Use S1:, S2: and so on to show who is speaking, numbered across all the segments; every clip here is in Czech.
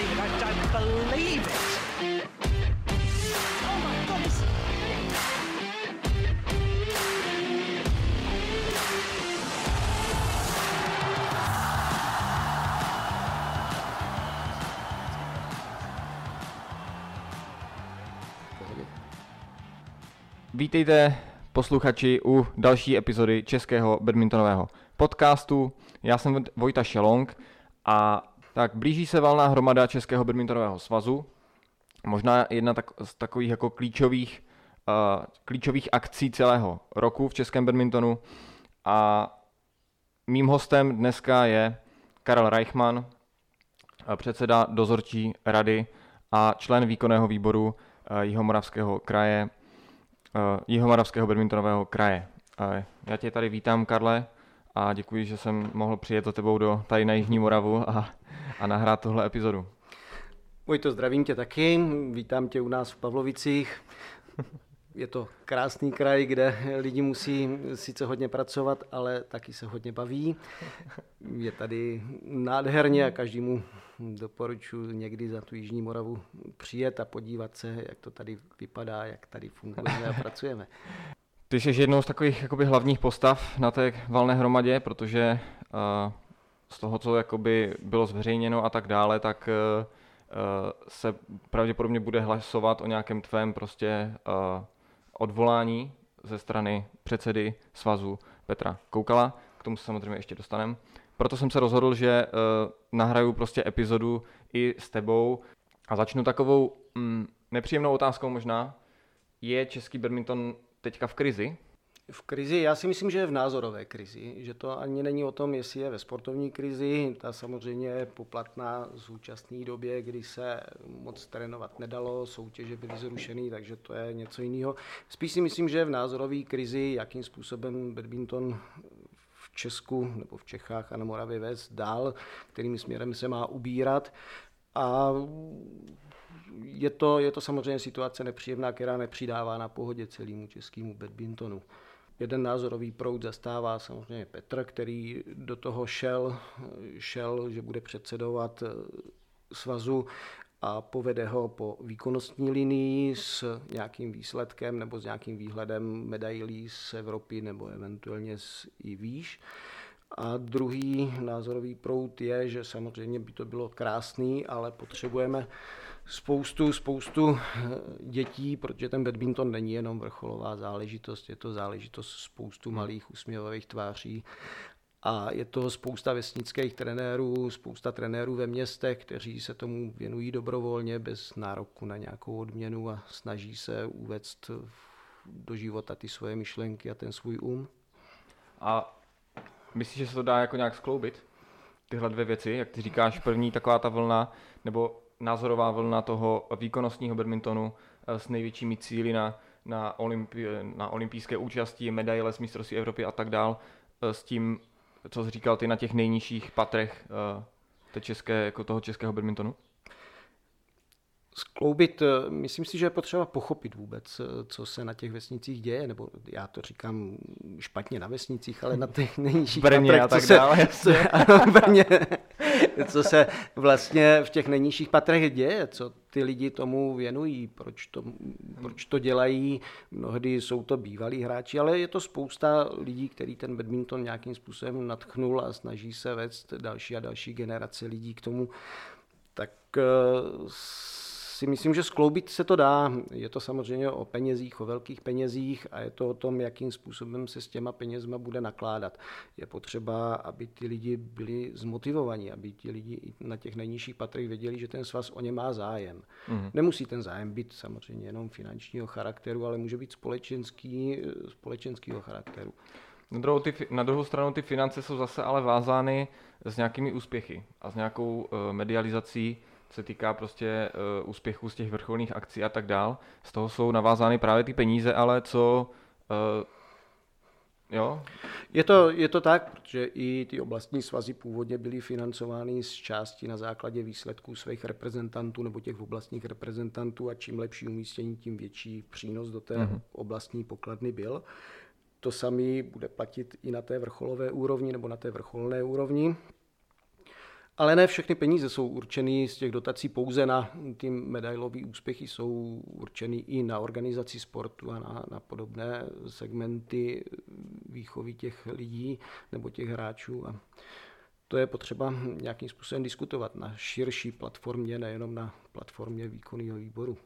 S1: believe it. I don't believe it. Oh.
S2: Vítejte posluchači u další epizody českého badmintonového podcastu. Já jsem Vojta Šelong a tak blíží se valná hromada Českého badmintonového svazu. Možná jedna tak, z takových jako klíčových, uh, klíčových akcí celého roku v českém badmintonu. A mým hostem dneska je Karel Reichmann, eh, předseda dozorčí rady a člen výkonného výboru uh, Jihomoravského kraje Jihomoravského badmintonového kraje. Já tě tady vítám, Karle, a děkuji, že jsem mohl přijet za tebou do tady na Jižní Moravu a, a nahrát tuhle epizodu.
S3: Vojto, zdravím tě taky, vítám tě u nás v Pavlovicích. Je to krásný kraj, kde lidi musí sice hodně pracovat, ale taky se hodně baví. Je tady nádherně a každému doporučuji někdy za tu Jižní Moravu přijet a podívat se, jak to tady vypadá, jak tady fungujeme a pracujeme.
S2: Ty jsi jednou z takových jakoby, hlavních postav na té valné hromadě, protože uh, z toho, co jakoby, bylo zveřejněno a tak dále, tak uh, se pravděpodobně bude hlasovat o nějakém tvém prostě uh, odvolání ze strany předsedy svazu Petra Koukala. K tomu se samozřejmě ještě dostaneme. Proto jsem se rozhodl, že nahraju prostě epizodu i s tebou a začnu takovou mm, nepříjemnou otázkou možná. Je český badminton teďka v krizi?
S3: V krizi, já si myslím, že je v názorové krizi, že to ani není o tom, jestli je ve sportovní krizi, ta samozřejmě je poplatná z účastní době, kdy se moc trénovat nedalo, soutěže byly zrušeny, takže to je něco jiného. Spíš si myslím, že je v názorové krizi, jakým způsobem badminton v Česku nebo v Čechách a na Moravě vést dál, kterým směrem se má ubírat. A je to, je to samozřejmě situace nepříjemná, která nepřidává na pohodě celému českému badmintonu. Jeden názorový proud zastává samozřejmě Petr, který do toho šel, šel že bude předsedovat svazu a povede ho po výkonnostní linii s nějakým výsledkem nebo s nějakým výhledem medailí z Evropy nebo eventuálně z i výš. A druhý názorový proud je, že samozřejmě by to bylo krásný, ale potřebujeme spoustu, spoustu dětí, protože ten badminton není jenom vrcholová záležitost, je to záležitost spoustu malých usměvavých tváří a je to spousta vesnických trenérů, spousta trenérů ve městech, kteří se tomu věnují dobrovolně, bez nároku na nějakou odměnu a snaží se uvést do života ty svoje myšlenky a ten svůj um.
S2: A myslíš, že se to dá jako nějak skloubit? Tyhle dvě věci, jak ty říkáš, první taková ta vlna, nebo názorová vlna toho výkonnostního badmintonu eh, s největšími cíly na, na, olympi, na olympijské účasti, medaile z mistrovství Evropy a tak dál, eh, s tím, co jsi říkal ty na těch nejnižších patrech eh, té české, jako toho českého badmintonu?
S3: skloubit, myslím si, že je potřeba pochopit vůbec, co se na těch vesnicích děje, nebo já to říkám špatně na vesnicích, ale na těch nejnižších
S2: Brně patrech, a tak
S3: co
S2: dále.
S3: Se, ano, Brně, co se vlastně v těch nejnižších patrech děje, co ty lidi tomu věnují, proč to, proč to dělají. Mnohdy jsou to bývalí hráči, ale je to spousta lidí, který ten badminton nějakým způsobem natchnul a snaží se vést další a další generace lidí k tomu. Tak si myslím, že skloubit se to dá. Je to samozřejmě o penězích, o velkých penězích a je to o tom, jakým způsobem se s těma penězma bude nakládat. Je potřeba, aby ty lidi byli zmotivovaní, aby ti lidi na těch nejnižších patrech věděli, že ten svaz o ně má zájem. Mm. Nemusí ten zájem být samozřejmě jenom finančního charakteru, ale může být společenský, společenského charakteru.
S2: Na druhou, ty, na druhou stranu ty finance jsou zase ale vázány s nějakými úspěchy a s nějakou uh, medializací se týká prostě uh, úspěchů z těch vrcholných akcí a tak dál. Z toho jsou navázány právě ty peníze, ale co uh, Jo?
S3: Je to, je to tak, protože i ty oblastní svazy původně byly financovány z části na základě výsledků svých reprezentantů nebo těch oblastních reprezentantů a čím lepší umístění, tím větší přínos do té mm-hmm. oblastní pokladny byl. To samé bude platit i na té vrcholové úrovni nebo na té vrcholné úrovni. Ale ne všechny peníze jsou určeny z těch dotací pouze na ty medailové úspěchy, jsou určeny i na organizaci sportu a na, na podobné segmenty výchovy těch lidí nebo těch hráčů. A to je potřeba nějakým způsobem diskutovat na širší platformě, nejenom na platformě výkonného výboru.
S2: Uh,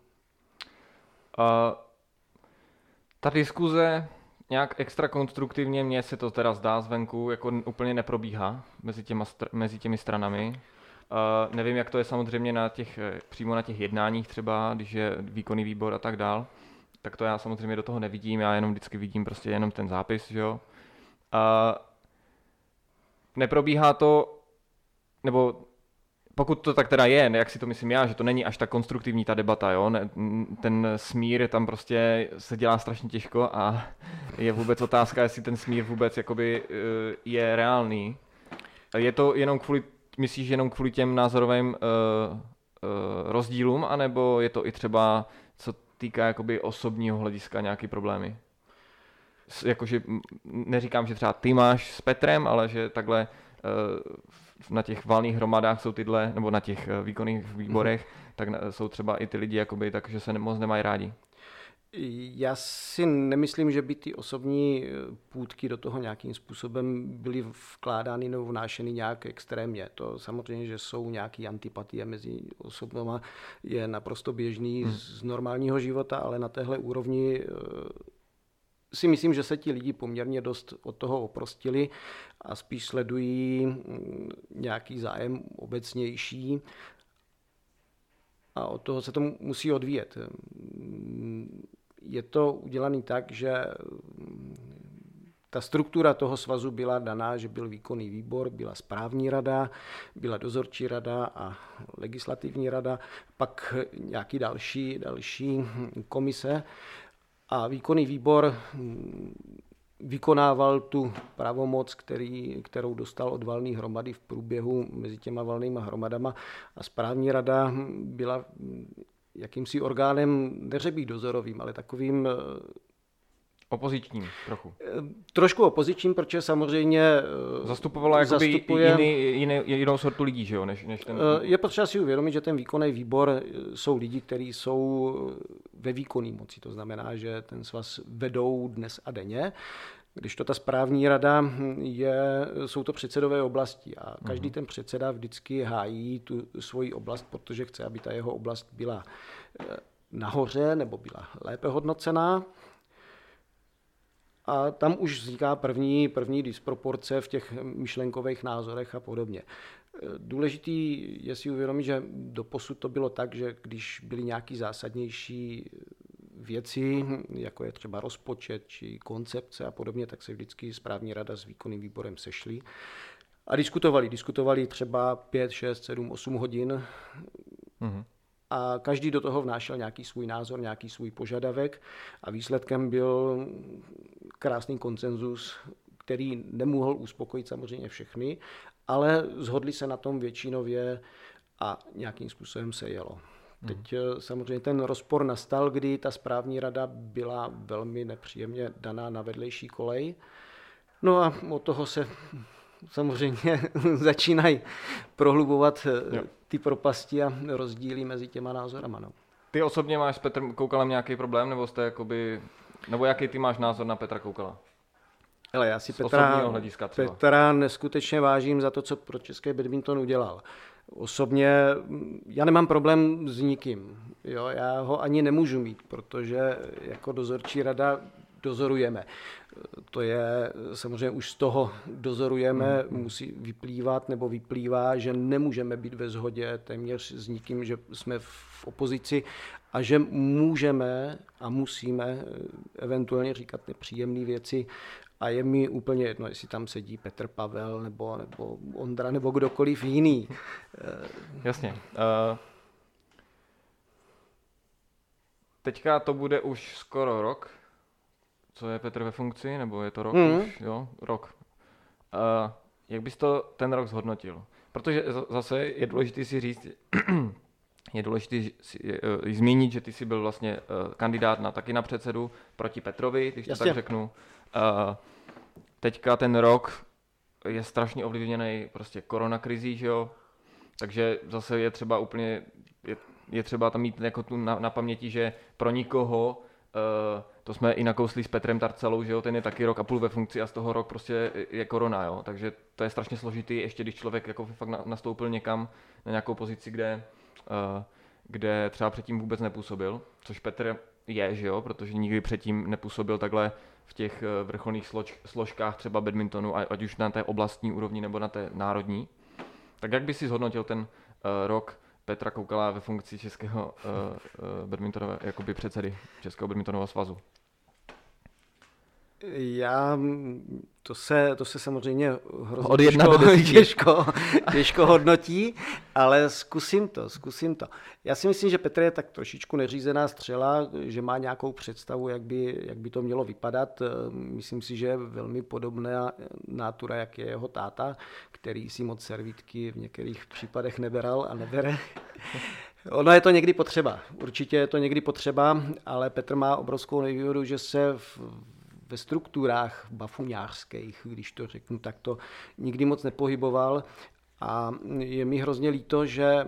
S2: ta diskuze nějak extra konstruktivně, mně se to teda zdá zvenku, jako úplně neprobíhá mezi, těma, mezi těmi stranami. Uh, nevím, jak to je samozřejmě na těch, eh, přímo na těch jednáních třeba, když je výkonný výbor a tak dál, tak to já samozřejmě do toho nevidím, já jenom vždycky vidím prostě jenom ten zápis, že jo. Uh, neprobíhá to, nebo pokud to tak teda je, jak si to myslím já, že to není až tak konstruktivní ta debata, jo? Ten smír tam prostě se dělá strašně těžko a je vůbec otázka, jestli ten smír vůbec jakoby eh, je reálný. Je to jenom kvůli, myslíš jenom kvůli těm názorovým uh, uh, rozdílům, anebo je to i třeba, co týká jakoby osobního hlediska nějaký problémy? Jakože neříkám, že třeba ty máš s Petrem, ale že takhle na těch valných hromadách jsou tyhle, nebo na těch eh, výkonných výborech, mm-hmm. tak jsou třeba i ty lidi, jakoby, takže se moc nemají rádi.
S3: Já si nemyslím, že by ty osobní eh, půdky do toho nějakým způsobem byly vkládány nebo vnášeny nějak extrémně. To samozřejmě, že jsou nějaké antipatie mezi osobama, je naprosto běžný hmm. z normálního života, ale na téhle úrovni eh, si myslím, že se ti lidi poměrně dost od toho oprostili a spíš sledují mm, nějaký zájem obecnější a od toho se to musí odvíjet. Je to udělané tak, že mm, ta struktura toho svazu byla daná, že byl výkonný výbor, byla správní rada, byla dozorčí rada a legislativní rada, pak nějaký další, další komise. A výkonný výbor mm, vykonával tu pravomoc, který, kterou dostal od valné hromady v průběhu mezi těma valnýma hromadama. A správní rada byla jakýmsi orgánem, neřebí dozorovým, ale takovým
S2: Opozičním trochu.
S3: Trošku opozičním, protože samozřejmě...
S2: Eh, Zastupovala jakoby zastupuje, jiný, jiný, jinou sortu lidí, že jo, než, než ten...
S3: Eh, je potřeba si uvědomit, že ten výkonný výbor eh, jsou lidi, kteří jsou ve výkonné moci. To znamená, že ten svaz vedou dnes a denně. Když to ta správní rada hm, je, jsou to předsedové oblasti a každý uh-huh. ten předseda vždycky hájí tu svoji oblast, protože chce, aby ta jeho oblast byla nahoře nebo byla lépe hodnocená. A tam už vzniká první, první disproporce v těch myšlenkových názorech a podobně. Důležitý je si uvědomit, že doposud to bylo tak, že když byly nějaký zásadnější věci, jako je třeba rozpočet či koncepce a podobně, tak se vždycky správní rada s výkonným výborem sešli a diskutovali. Diskutovali třeba 5, 6, 7, 8 hodin. Mm-hmm a každý do toho vnášel nějaký svůj názor, nějaký svůj požadavek a výsledkem byl krásný konsenzus, který nemohl uspokojit samozřejmě všechny, ale zhodli se na tom většinově a nějakým způsobem se jelo. Hmm. Teď hmm. samozřejmě ten rozpor nastal, kdy ta správní rada byla velmi nepříjemně daná na vedlejší kolej. No a od toho se samozřejmě začínají prohlubovat eh, ty propasti a rozdíly mezi těma názorama. No.
S2: Ty osobně máš s Petrem Koukalem nějaký problém, nebo jste jakoby, nebo jaký ty máš názor na Petra Koukala?
S3: Ale já si Petra, Petra neskutečně vážím za to, co pro české badminton udělal. Osobně já nemám problém s nikým. Jo, já ho ani nemůžu mít, protože jako dozorčí rada dozorujeme. To je samozřejmě už z toho dozorujeme, hmm. musí vyplývat nebo vyplývá, že nemůžeme být ve shodě téměř s nikým, že jsme v opozici a že můžeme a musíme eventuálně říkat nepříjemné věci a je mi úplně jedno, jestli tam sedí Petr Pavel nebo, nebo Ondra nebo kdokoliv jiný.
S2: Jasně. Uh, teďka to bude už skoro rok, co je Petr ve funkci, nebo je to rok mm. už, jo, rok. Uh, jak bys to ten rok zhodnotil? Protože zase je důležité si říct, je důležité uh, zmínit, že ty jsi byl vlastně uh, kandidát na taky na předsedu proti Petrovi, když Jasně. to tak řeknu. Uh, teďka ten rok je strašně ovlivněný prostě koronakrizí, že jo? Takže zase je třeba úplně, je, je třeba tam mít jako tu na, na paměti, že pro nikoho uh, to jsme i nakousli s Petrem Tarcelou, že jo, ten je taky rok a půl ve funkci a z toho rok prostě je korona, jo, takže to je strašně složitý, ještě když člověk jako fakt nastoupil někam na nějakou pozici, kde, kde třeba předtím vůbec nepůsobil, což Petr je, že jo, protože nikdy předtím nepůsobil takhle v těch eh, vrcholných slož, složkách třeba badmintonu, ať už na té oblastní úrovni nebo na té národní. Tak jak by si zhodnotil ten uh, rok Petra Koukala ve funkci českého uh, uh, jakoby předsedy Českého badmintonového svazu?
S3: Já, to se, to se samozřejmě hrozně
S2: Od jedna
S3: těžko,
S2: do
S3: těžko, těžko hodnotí, ale zkusím to, zkusím to. Já si myslím, že Petr je tak trošičku neřízená střela, že má nějakou představu, jak by, jak by to mělo vypadat. Myslím si, že je velmi podobná nátura, jak je jeho táta, který si moc servítky v některých případech neberal a nebere. Ono je to někdy potřeba, určitě je to někdy potřeba, ale Petr má obrovskou nevýhodu, že se v, ve strukturách bafuňářských, když to řeknu takto, nikdy moc nepohyboval a je mi hrozně líto, že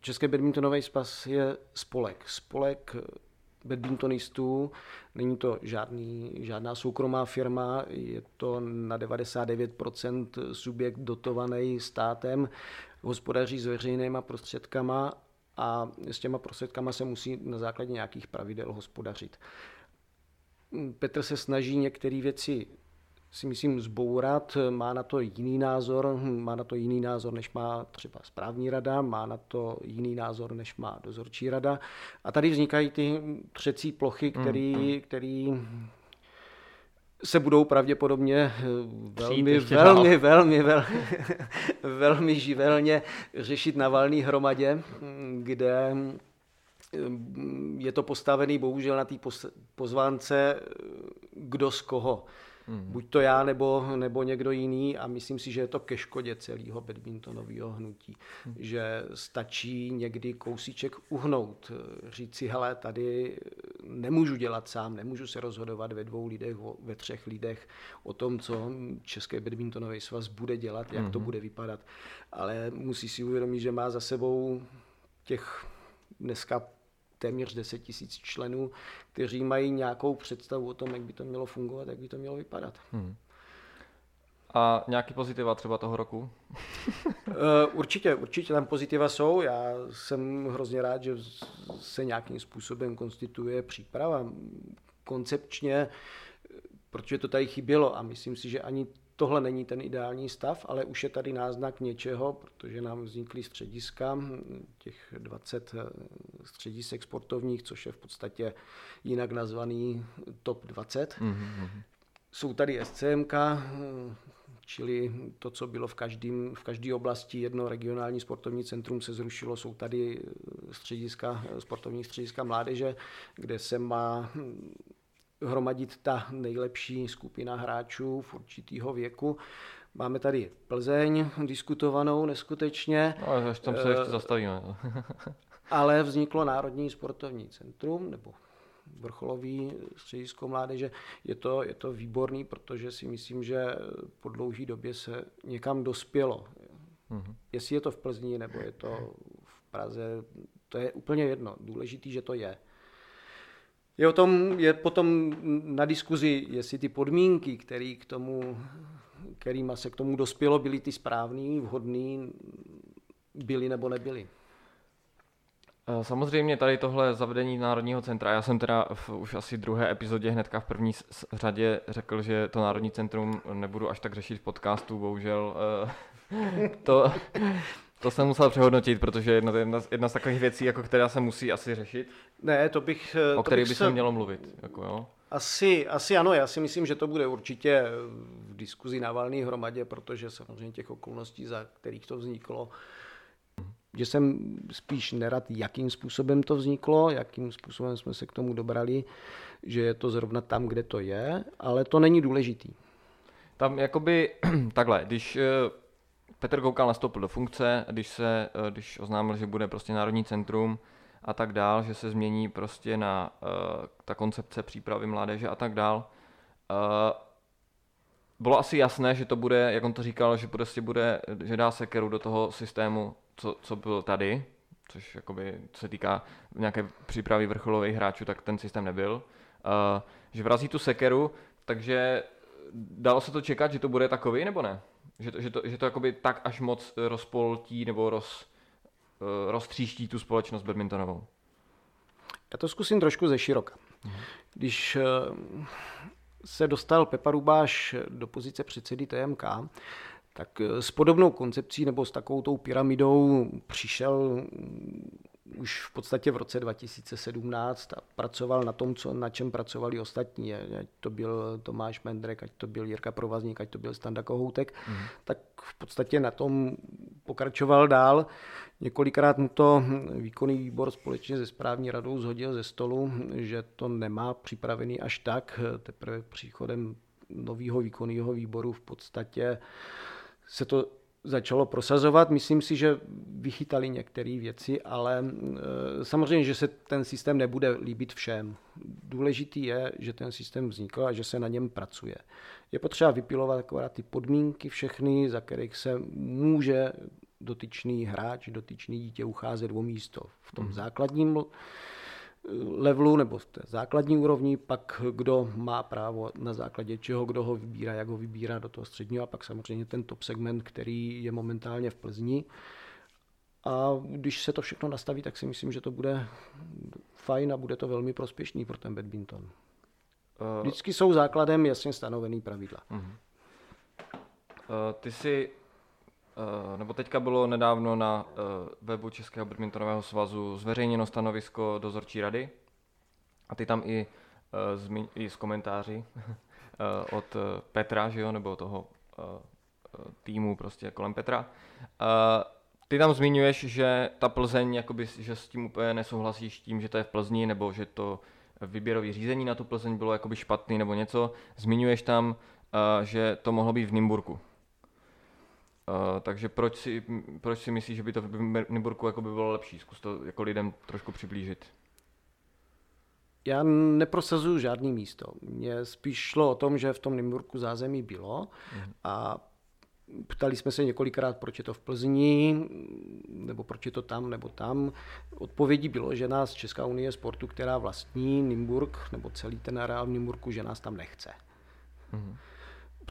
S3: Český badmintonový spas je spolek. Spolek badmintonistů, není to žádný, žádná soukromá firma, je to na 99% subjekt dotovaný státem, hospodaří s veřejnýma prostředkama a s těma prostředkama se musí na základě nějakých pravidel hospodařit. Petr se snaží některé věci si myslím zbourat, má na to jiný názor, má na to jiný názor, než má třeba správní rada, má na to jiný názor, než má dozorčí rada. A tady vznikají ty třecí plochy, který, mm, který se budou pravděpodobně velmi, velmi, velmi, velmi, velmi živelně řešit na valné hromadě, kde je to postavený bohužel na té pozvánce kdo z koho. Hmm. Buď to já nebo, nebo někdo jiný a myslím si, že je to ke škodě celého badmintonového hnutí. Hmm. Že stačí někdy kousíček uhnout, říct si, hele, tady nemůžu dělat sám, nemůžu se rozhodovat ve dvou lidech, ve třech lidech o tom, co Český badmintonový svaz bude dělat, jak hmm. to bude vypadat. Ale musí si uvědomit, že má za sebou těch dneska téměř 10 tisíc členů, kteří mají nějakou představu o tom, jak by to mělo fungovat, jak by to mělo vypadat. Hmm.
S2: A nějaký pozitiva třeba toho roku?
S3: Eh, určitě, určitě tam pozitiva jsou. Já jsem hrozně rád, že se nějakým způsobem konstituje příprava koncepčně, protože to tady chybělo a myslím si, že ani tohle není ten ideální stav, ale už je tady náznak něčeho, protože nám vznikly střediska, těch 20 eh, středisek sportovních, což je v podstatě jinak nazvaný top 20. Mm-hmm. Jsou tady SCMK, čili to, co bylo v, každém, v každé oblasti jedno regionální sportovní centrum se zrušilo, jsou tady střediska, sportovní střediska mládeže, kde se má hromadit ta nejlepší skupina hráčů v určitého věku. Máme tady Plzeň diskutovanou neskutečně.
S2: No, až tam se ještě zastavíme.
S3: ale vzniklo Národní sportovní centrum, nebo vrcholový středisko mládeže. Je to, je to výborný, protože si myslím, že po dlouhé době se někam dospělo. Mm-hmm. Jestli je to v Plzni nebo je to v Praze, to je úplně jedno. Důležitý, že to je. Je, o tom, je potom na diskuzi, jestli ty podmínky, který k tomu, kterýma se k tomu dospělo, byly ty správný, vhodný, byly nebo nebyly.
S2: Eh, samozřejmě tady tohle zavedení Národního centra, já jsem teda v už asi druhé epizodě hnedka v první řadě řekl, že to Národní centrum nebudu až tak řešit v podcastu, bohužel eh, to, to jsem musel přehodnotit, protože jedna, jedna, jedna z takových věcí, jako která se musí asi řešit.
S3: Ne, to bych...
S2: O kterých by
S3: se
S2: mělo mluvit. Jako jo.
S3: Asi, asi ano, já si myslím, že to bude určitě v diskuzi na valné hromadě, protože samozřejmě těch okolností, za kterých to vzniklo, že jsem spíš nerad, jakým způsobem to vzniklo, jakým způsobem jsme se k tomu dobrali, že je to zrovna tam, kde to je, ale to není důležitý.
S2: Tam jakoby takhle, když eh, Petr Koukal nastoupil do funkce, když se, eh, když oznámil, že bude prostě Národní centrum a tak dál, že se změní prostě na uh, ta koncepce přípravy mládeže a tak dál, uh, bylo asi jasné, že to bude, jak on to říkal, že prostě bude, že dá sekeru do toho systému, co, co byl tady, což jakoby, co se týká nějaké přípravy vrcholových hráčů, tak ten systém nebyl. Uh, že vrazí tu sekeru, takže dalo se to čekat, že to bude takový, nebo ne? Že to, že to, že to jakoby tak až moc rozpoltí nebo roz, uh, roztříští tu společnost badmintonovou?
S3: Já to zkusím trošku ze široka. Když uh, se dostal Pepa Rubáš do pozice předsedy TMK, tak s podobnou koncepcí nebo s takovou tou pyramidou přišel už v podstatě v roce 2017 a pracoval na tom, co, na čem pracovali ostatní. Ať to byl Tomáš Mendrek, ať to byl Jirka Provazník, ať to byl Standa Kohoutek, mm. tak v podstatě na tom pokračoval dál. Několikrát mu to výkonný výbor společně se správní radou zhodil ze stolu, že to nemá připravený až tak. Teprve příchodem nového výkonného výboru v podstatě se to začalo prosazovat. Myslím si, že vychytali některé věci, ale e, samozřejmě, že se ten systém nebude líbit všem. Důležitý je, že ten systém vznikl a že se na něm pracuje. Je potřeba vypilovat akorát ty podmínky všechny, za kterých se může dotyčný hráč, dotyčný dítě ucházet o místo v tom hmm. základním levelu nebo té základní úrovni, pak kdo má právo na základě čeho, kdo ho vybírá, jak ho vybírá do toho středního a pak samozřejmě ten top segment, který je momentálně v Plzni. A když se to všechno nastaví, tak si myslím, že to bude fajn a bude to velmi prospěšný pro ten badminton. Eh, Vždycky jsou základem jasně stanovený pravidla. Uh-huh.
S2: Uh, ty si nebo teďka bylo nedávno na uh, webu Českého badmintonového svazu zveřejněno stanovisko dozorčí rady a ty tam i, uh, zmi- i z komentáři od Petra, že jo, nebo toho týmu prostě kolem Petra. Ty tam zmiňuješ, že ta Plzeň, jakoby, že s tím úplně nesouhlasíš tím, že to je v Plzni, nebo že to výběrové řízení na tu Plzeň bylo jakoby špatný nebo něco. Zmiňuješ tam, že to mohlo být v Nymburku. Uh, takže proč si, proč si myslíš, že by to v Nymburku jako by bylo lepší? Zkus to jako lidem trošku přiblížit.
S3: Já neprosazuju žádný místo. Mně spíš šlo o tom, že v tom Nymburku zázemí bylo mm. a ptali jsme se několikrát, proč je to v Plzni, nebo proč je to tam, nebo tam. Odpovědí bylo, že nás Česká unie sportu, která vlastní Nymburk, nebo celý ten areál v Nymburku, že nás tam nechce. Mm.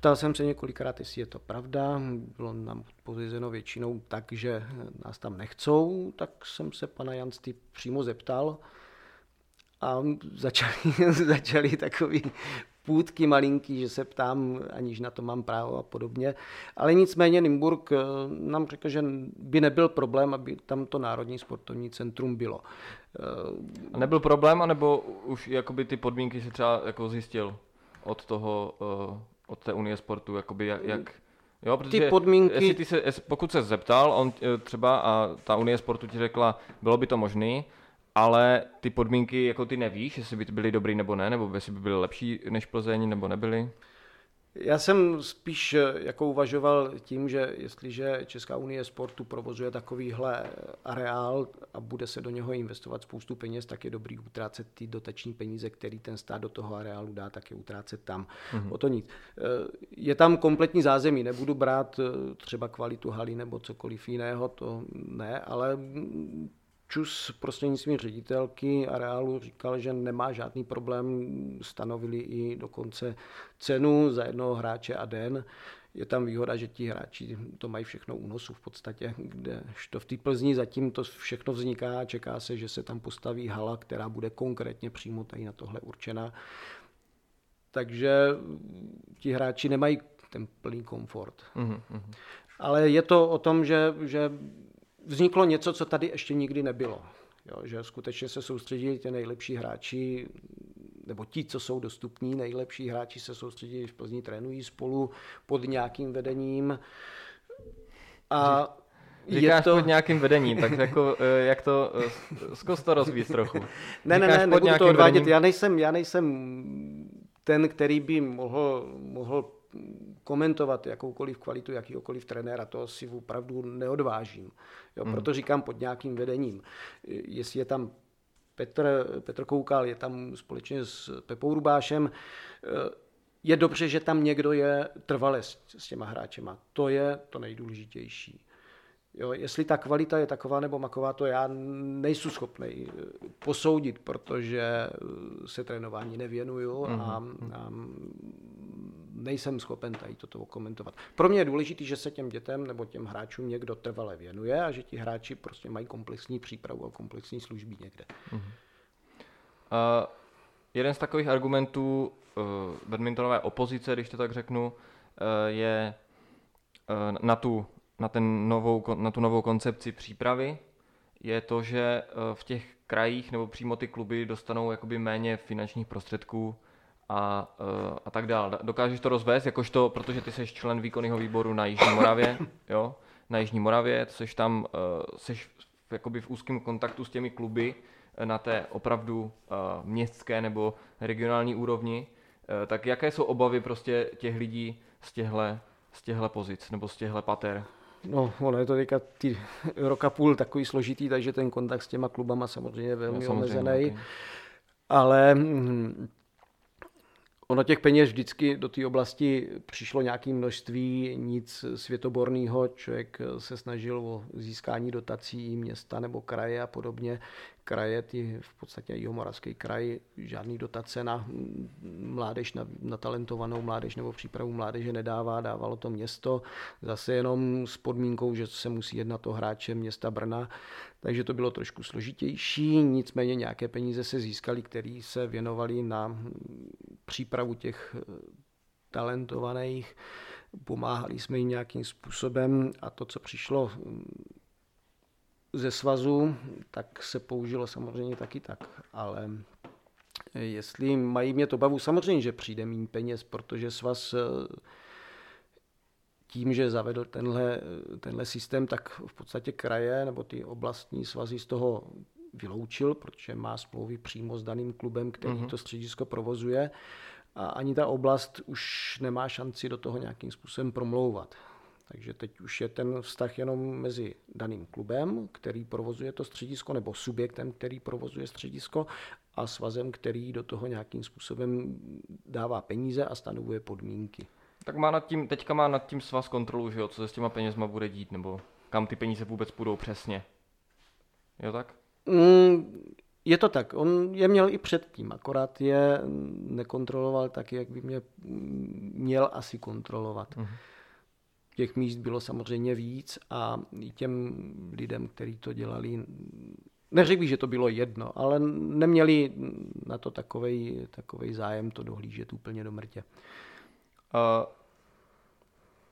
S3: Ptal jsem se několikrát, jestli je to pravda. Bylo nám odpovězeno většinou tak, že nás tam nechcou, tak jsem se pana Jansty přímo zeptal a začali, začali takový půdky malinký, že se ptám, aniž na to mám právo a podobně. Ale nicméně Nymburk eh, nám řekl, že by nebyl problém, aby tam to Národní sportovní centrum bylo.
S2: A nebyl problém, anebo už jakoby ty podmínky si třeba jako zjistil od toho uh od té Unie sportu, jakoby jak, jak Jo, protože
S3: ty podmínky...
S2: Jestli ty se, pokud se zeptal, on eh, třeba a ta Unie sportu ti řekla, bylo by to možné, ale ty podmínky, jako ty nevíš, jestli by byly dobrý nebo ne, nebo jestli by byly lepší než Plzeň, nebo nebyly?
S3: Já jsem spíš eh, jako uvažoval tím, že jestliže Česká unie sportu provozuje takovýhle areál a bude se do něho investovat spoustu peněz, tak je dobrý utrácet ty dotační peníze, který ten stát do toho areálu dá, tak je utrácet tam. Mm-hmm. O to nic. Eh, je tam kompletní zázemí, nebudu brát eh, třeba kvalitu haly nebo cokoliv jiného, to ne, ale Čus prostřednictvím ředitelky areálu říkal, že nemá žádný problém, stanovili i dokonce cenu za jednoho hráče a den. Je tam výhoda, že ti hráči to mají všechno u nosu v podstatě, kde to v té Plzni zatím to všechno vzniká, čeká se, že se tam postaví hala, která bude konkrétně přímo tady na tohle určena. Takže ti hráči nemají ten plný komfort. Mm-hmm. Ale je to o tom, že, že vzniklo něco, co tady ještě nikdy nebylo. Jo, že skutečně se soustředili ty nejlepší hráči, nebo ti, co jsou dostupní, nejlepší hráči se soustředili v Plzni, trénují spolu pod nějakým vedením.
S2: A Říkáš je to... pod nějakým vedením, tak jako, eh, jak to, eh, zkus to rozvíjet trochu.
S3: ne, ne, ne, nebudu to odvádět. Vedením... Já nejsem, já nejsem ten, který by mohl, mohl komentovat jakoukoliv kvalitu jakýkoliv trenéra, to si opravdu neodvážím. Jo, hmm. Proto říkám pod nějakým vedením. Jestli je tam Petr, Petr Koukal, je tam společně s Pepou Rubášem, je dobře, že tam někdo je trvale s, s těma hráčema. To je to nejdůležitější. Jo, jestli ta kvalita je taková nebo maková, to já nejsem schopný eh, posoudit, protože eh, se trénování nevěnuju a,
S2: Mhm.
S3: a nejsem schopen tady toto komentovat. Pro mě je důležité, že se těm dětem nebo těm hráčům někdo trvale věnuje a že ti hráči prostě mají komplexní přípravu a komplexní služby někde.
S2: Uh, jeden z takových argumentů uh, badmintonové opozice, když to tak řeknu, uh, je uh, na, tu, na, ten novou, na tu novou koncepci přípravy, je to, že uh, v těch krajích nebo přímo ty kluby dostanou jakoby méně finančních prostředků a, uh, a tak dále. Dokážeš to rozvést, jakožto, protože ty jsi člen výkonného výboru na Jižní Moravě, jo? na Jižní Moravě, jsi tam, jsi v, jakoby v úzkém kontaktu s těmi kluby, na té opravdu městské nebo regionální úrovni, tak jaké jsou obavy prostě těch lidí z těchto z těchhle pozic nebo z těchto pater?
S3: No, ono je to teďka ty roka půl takový složitý, takže ten kontakt s těma klubama samozřejmě je velmi
S2: No, samozřejmě,
S3: omezený. Ale mm, ono těch peněz vždycky do té oblasti přišlo nějaké množství, nic světoborného. Člověk se snažil o získání dotací města nebo kraje a podobně. Kraje, ty v podstatě Jihomoravský kraj, žádný dotace na mládež, na, na talentovanou mládež nebo přípravu mládeže nedává, dávalo to město, zase jenom s podmínkou, že se musí jednat o hráče města Brna, takže to bylo trošku složitější, nicméně nějaké peníze se získaly, které se věnovaly na přípravu těch eh, talentovaných, pomáhali jsme jim nějakým způsobem a to, co přišlo ze svazu, tak se použilo samozřejmě taky tak, ale jestli mají mě to bavu, samozřejmě, že přijde méně peněz, protože svaz eh, tím, že zavedl tenhle, tenhle systém, tak v podstatě kraje nebo ty oblastní svazy z toho vyloučil, protože má smlouvy přímo s daným klubem, který mm-hmm. to středisko provozuje a ani ta oblast už nemá šanci do toho nějakým způsobem promlouvat. Takže teď už je ten vztah jenom mezi daným klubem, který provozuje to středisko, nebo subjektem, který provozuje středisko, a svazem, který do toho nějakým způsobem dává peníze a stanovuje podmínky.
S2: Tak má nad tím, teďka má nad tím svaz kontrolu, že jo, co se s těma penězma bude dít, nebo kam ty peníze vůbec půjdou přesně. Jo tak?
S3: Mm, je to tak. On je měl i předtím, akorát je nekontroloval tak, jak by mě měl asi kontrolovat. Mm-hmm. Těch míst bylo samozřejmě víc a i těm lidem, kteří to dělali, neřekl bych, že to bylo jedno, ale neměli na to takovej, takovej zájem to dohlížet úplně do mrtě.
S2: Uh,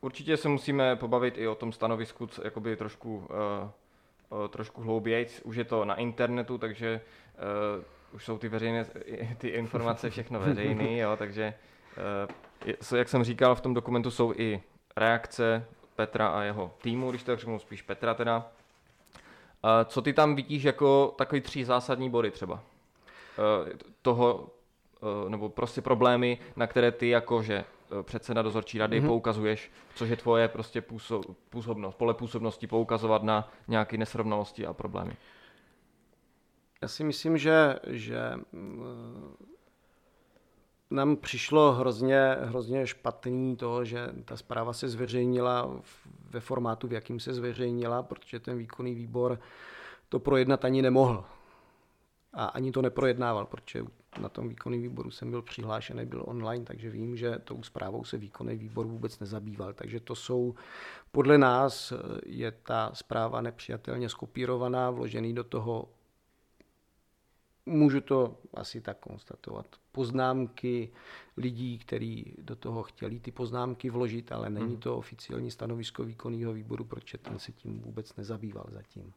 S2: určitě se musíme pobavit i o tom stanovisku, co, jakoby trošku, uh, uh, trošku hlouběji. Už je to na internetu, takže uh, už jsou ty veřejné, ty informace všechno veřejné, takže uh, jak jsem říkal, v tom dokumentu jsou i reakce Petra a jeho týmu, když to tak řeknu spíš Petra teda. Co ty tam vidíš jako takový tři zásadní body třeba? Uh, toho, uh, nebo prostě problémy, na které ty jakože předseda dozorčí rady mm-hmm. poukazuješ, což je tvoje prostě působnost, pole působnosti poukazovat na nějaké nesrovnalosti a problémy.
S3: Já si myslím, že, že nám přišlo hrozně, hrozně špatný to, že ta zpráva se zveřejnila ve formátu, v jakým se zveřejnila, protože ten výkonný výbor to projednat ani nemohl. A ani to neprojednával, protože na tom výkonném výboru jsem byl přihlášený, byl online, takže vím, že tou zprávou se výkonný výbor vůbec nezabýval. Takže to jsou, podle nás je ta zpráva nepřijatelně skopírovaná, vložený do toho, můžu to asi tak konstatovat, poznámky lidí, kteří do toho chtěli ty poznámky vložit, ale není to oficiální stanovisko výkonného výboru, protože ten se tím vůbec nezabýval zatím.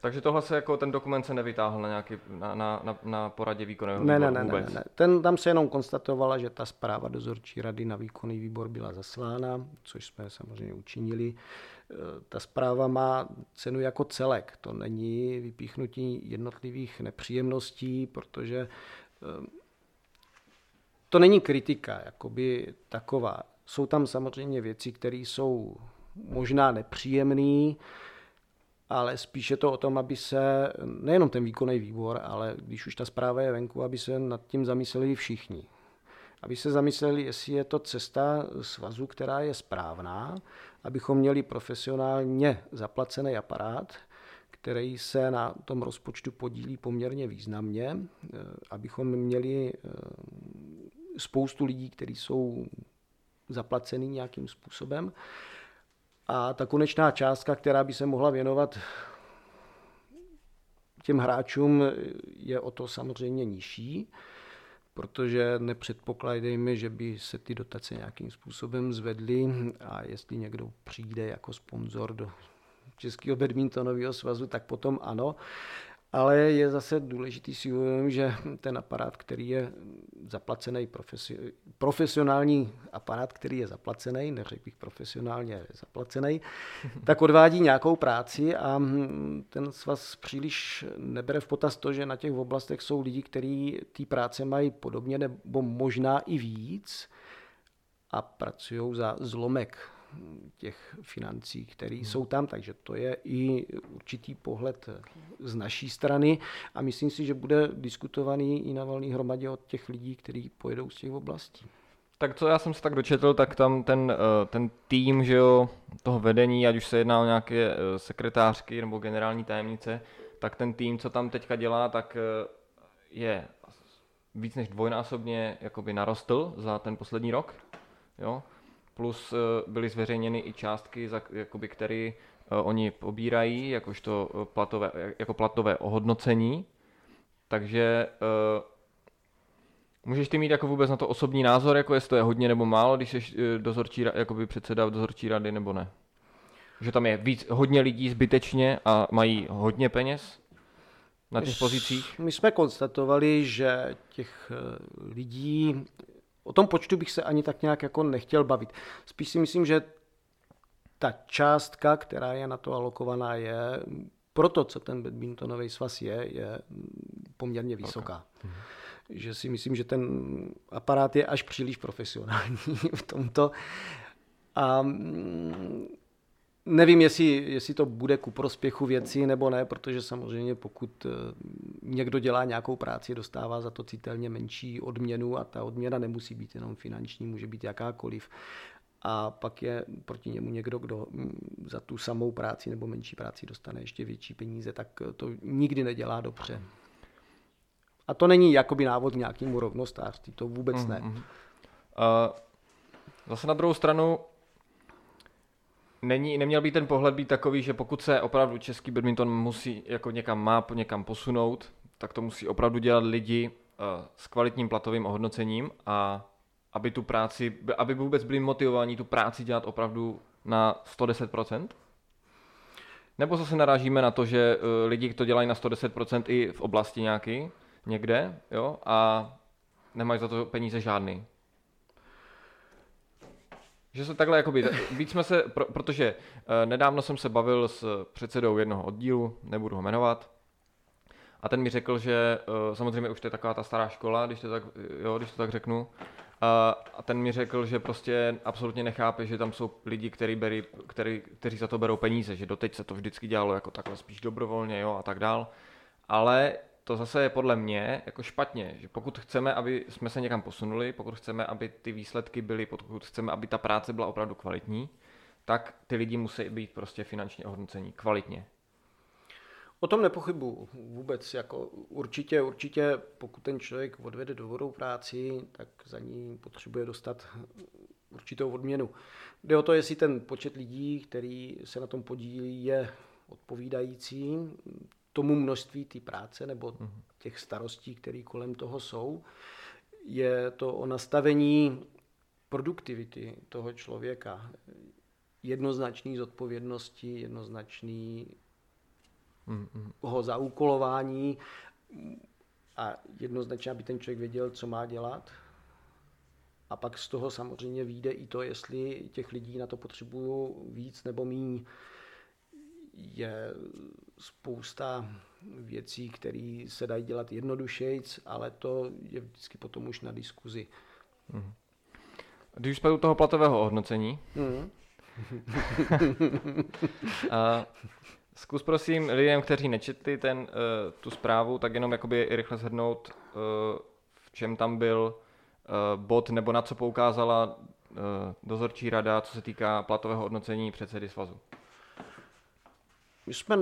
S2: Takže tohle se jako ten dokument se nevytáhl na, nějaký, na, na, na, na poradě výkonného
S3: ne,
S2: výboru
S3: ne, ne,
S2: vůbec?
S3: Ne, ne, ten, tam se jenom konstatovala, že ta zpráva dozorčí rady na výkonný výbor byla zaslána, což jsme samozřejmě učinili. Ta zpráva má cenu jako celek. To není vypíchnutí jednotlivých nepříjemností, protože to není kritika jakoby taková. Jsou tam samozřejmě věci, které jsou možná nepříjemné, ale spíše to o tom, aby se nejenom ten výkonný výbor, ale když už ta zpráva je venku, aby se nad tím zamysleli všichni. aby se zamysleli, jestli je to cesta svazu, která je správná, abychom měli profesionálně zaplacený aparát, který se na tom rozpočtu podílí poměrně významně, eh, abychom měli eh, spoustu lidí, kteří jsou zaplacený nějakým způsobem. A ta konečná částka, která by se mohla věnovat těm hráčům, je o to samozřejmě nižší, protože nepředpokládejme, že by se ty dotace nějakým způsobem zvedly a jestli někdo přijde jako sponzor do Českého badmintonového svazu, tak potom ano. Ale je zase důležitý si uvědomit, že ten aparát, který je zaplacený, profesi- profesionální aparát, který je zaplacený, neřekl bych profesionálně zaplacený, tak odvádí nějakou práci a ten svaz příliš nebere v potaz to, že na těch oblastech jsou lidi, kteří té práce mají podobně nebo možná i víc a pracují za zlomek těch financí, které hmm. jsou tam, takže to je i určitý pohled z naší strany a myslím si, že bude diskutovaný i na valné hromadě od těch lidí, kteří pojedou z těch oblastí.
S2: Tak co já jsem se tak dočetl, tak tam ten, eh, ten tým, že jo, toho vedení, ať už se jedná o nějaké eh, sekretářky nebo generální tajemnice, tak ten tým, co tam teďka dělá, tak eh, je víc než dvojnásobně jakoby narostl za ten poslední rok. Jo? Plus eh, byly zveřejněny i částky, za, jakoby, které eh, oni pobírají, jakožto eh, platové, jako platové ohodnocení. Takže můžeš ty mít jako vůbec na to osobní názor, jako jestli to je hodně nebo málo, když jsi dozorčí, jakoby předseda dozorčí rady nebo ne? Že tam je víc, hodně lidí zbytečně a mají hodně peněz na těch pozicích?
S3: My jsme konstatovali, že těch lidí O tom počtu bych se ani tak nějak jako nechtěl bavit. Spíš si myslím, že ta částka, která je na to alokovaná, je pro to, co ten badmintonový svaz je, je poměrně vysoká. Okay. Že si myslím, že ten aparát je až příliš profesionální v tomto. A Nevím, jestli, jestli to bude ku prospěchu věci nebo ne, protože samozřejmě pokud eh, někdo dělá nějakou práci, dostává za to citelně menší odměnu a ta odměna nemusí být jenom finanční, může být jakákoliv. A pak je proti němu někdo, kdo hm, za tu samou práci nebo menší práci dostane ještě větší peníze, tak to nikdy nedělá dobře. A to není jakoby návod nějakému rovnostářství, to vůbec ne. Mm-hmm. Uh,
S2: zase na druhou stranu, není, neměl by ten pohled být takový, že pokud se opravdu český badminton musí jako někam má někam posunout, tak to musí opravdu dělat lidi uh, s kvalitním platovým ohodnocením a aby tu práci, aby vůbec byli motivováni tu práci dělat opravdu na 110%? Nebo zase narážíme na to, že uh, lidi to dělají na 110% i v oblasti nějaký, někde, jo, a nemají za to peníze žádný. Že se takhle, jakoby, víc jsme se, pro, protože uh, nedávno jsem se bavil s předsedou jednoho oddílu, nebudu ho jmenovat, a ten mi řekl, že uh, samozřejmě už to je taková ta stará škola, když to tak, jo, když to tak řeknu, uh, a ten mi řekl, že prostě absolutně nechápe, že tam jsou lidi, který berí, který, kteří za to berou peníze, že doteď se to vždycky dělalo jako takhle spíš dobrovolně, jo, a tak dál. Ale to zase je podle mě jako špatně, že pokud chceme, aby jsme se někam posunuli, pokud chceme, aby ty výsledky byly, pokud chceme, aby ta práce byla opravdu kvalitní, tak ty lidi musí být prostě finančně ohodnocení kvalitně.
S3: O tom nepochybu vůbec. Jako určitě, určitě, pokud ten člověk odvede dobrou práci, tak za ní potřebuje dostat určitou odměnu. Jde o to, jestli ten počet lidí, který se na tom podílí, je odpovídající tomu množství té práce nebo mhm. těch starostí, které kolem toho jsou. Je to o nastavení produktivity toho člověka, jednoznačný zodpovědnosti, jednoznačný mm-hmm. ho zaúkolování a jednoznačně, aby ten člověk věděl, co má dělat. A pak z toho samozřejmě vyjde i to, jestli těch lidí na to potřebují víc nebo méně je spousta věcí, které se dají dělat jednodušejc, ale to je vždycky potom už na diskuzi. Mm.
S2: Když jsme u toho platového hodnocení, mm. a zkus prosím lidem, kteří nečetli ten, uh, tu zprávu, tak jenom jakoby rychle shrnout, uh, v čem tam byl bod, nebo na co poukázala dozorčí rada, co se týká platového hodnocení předsedy svazu?
S3: My jsme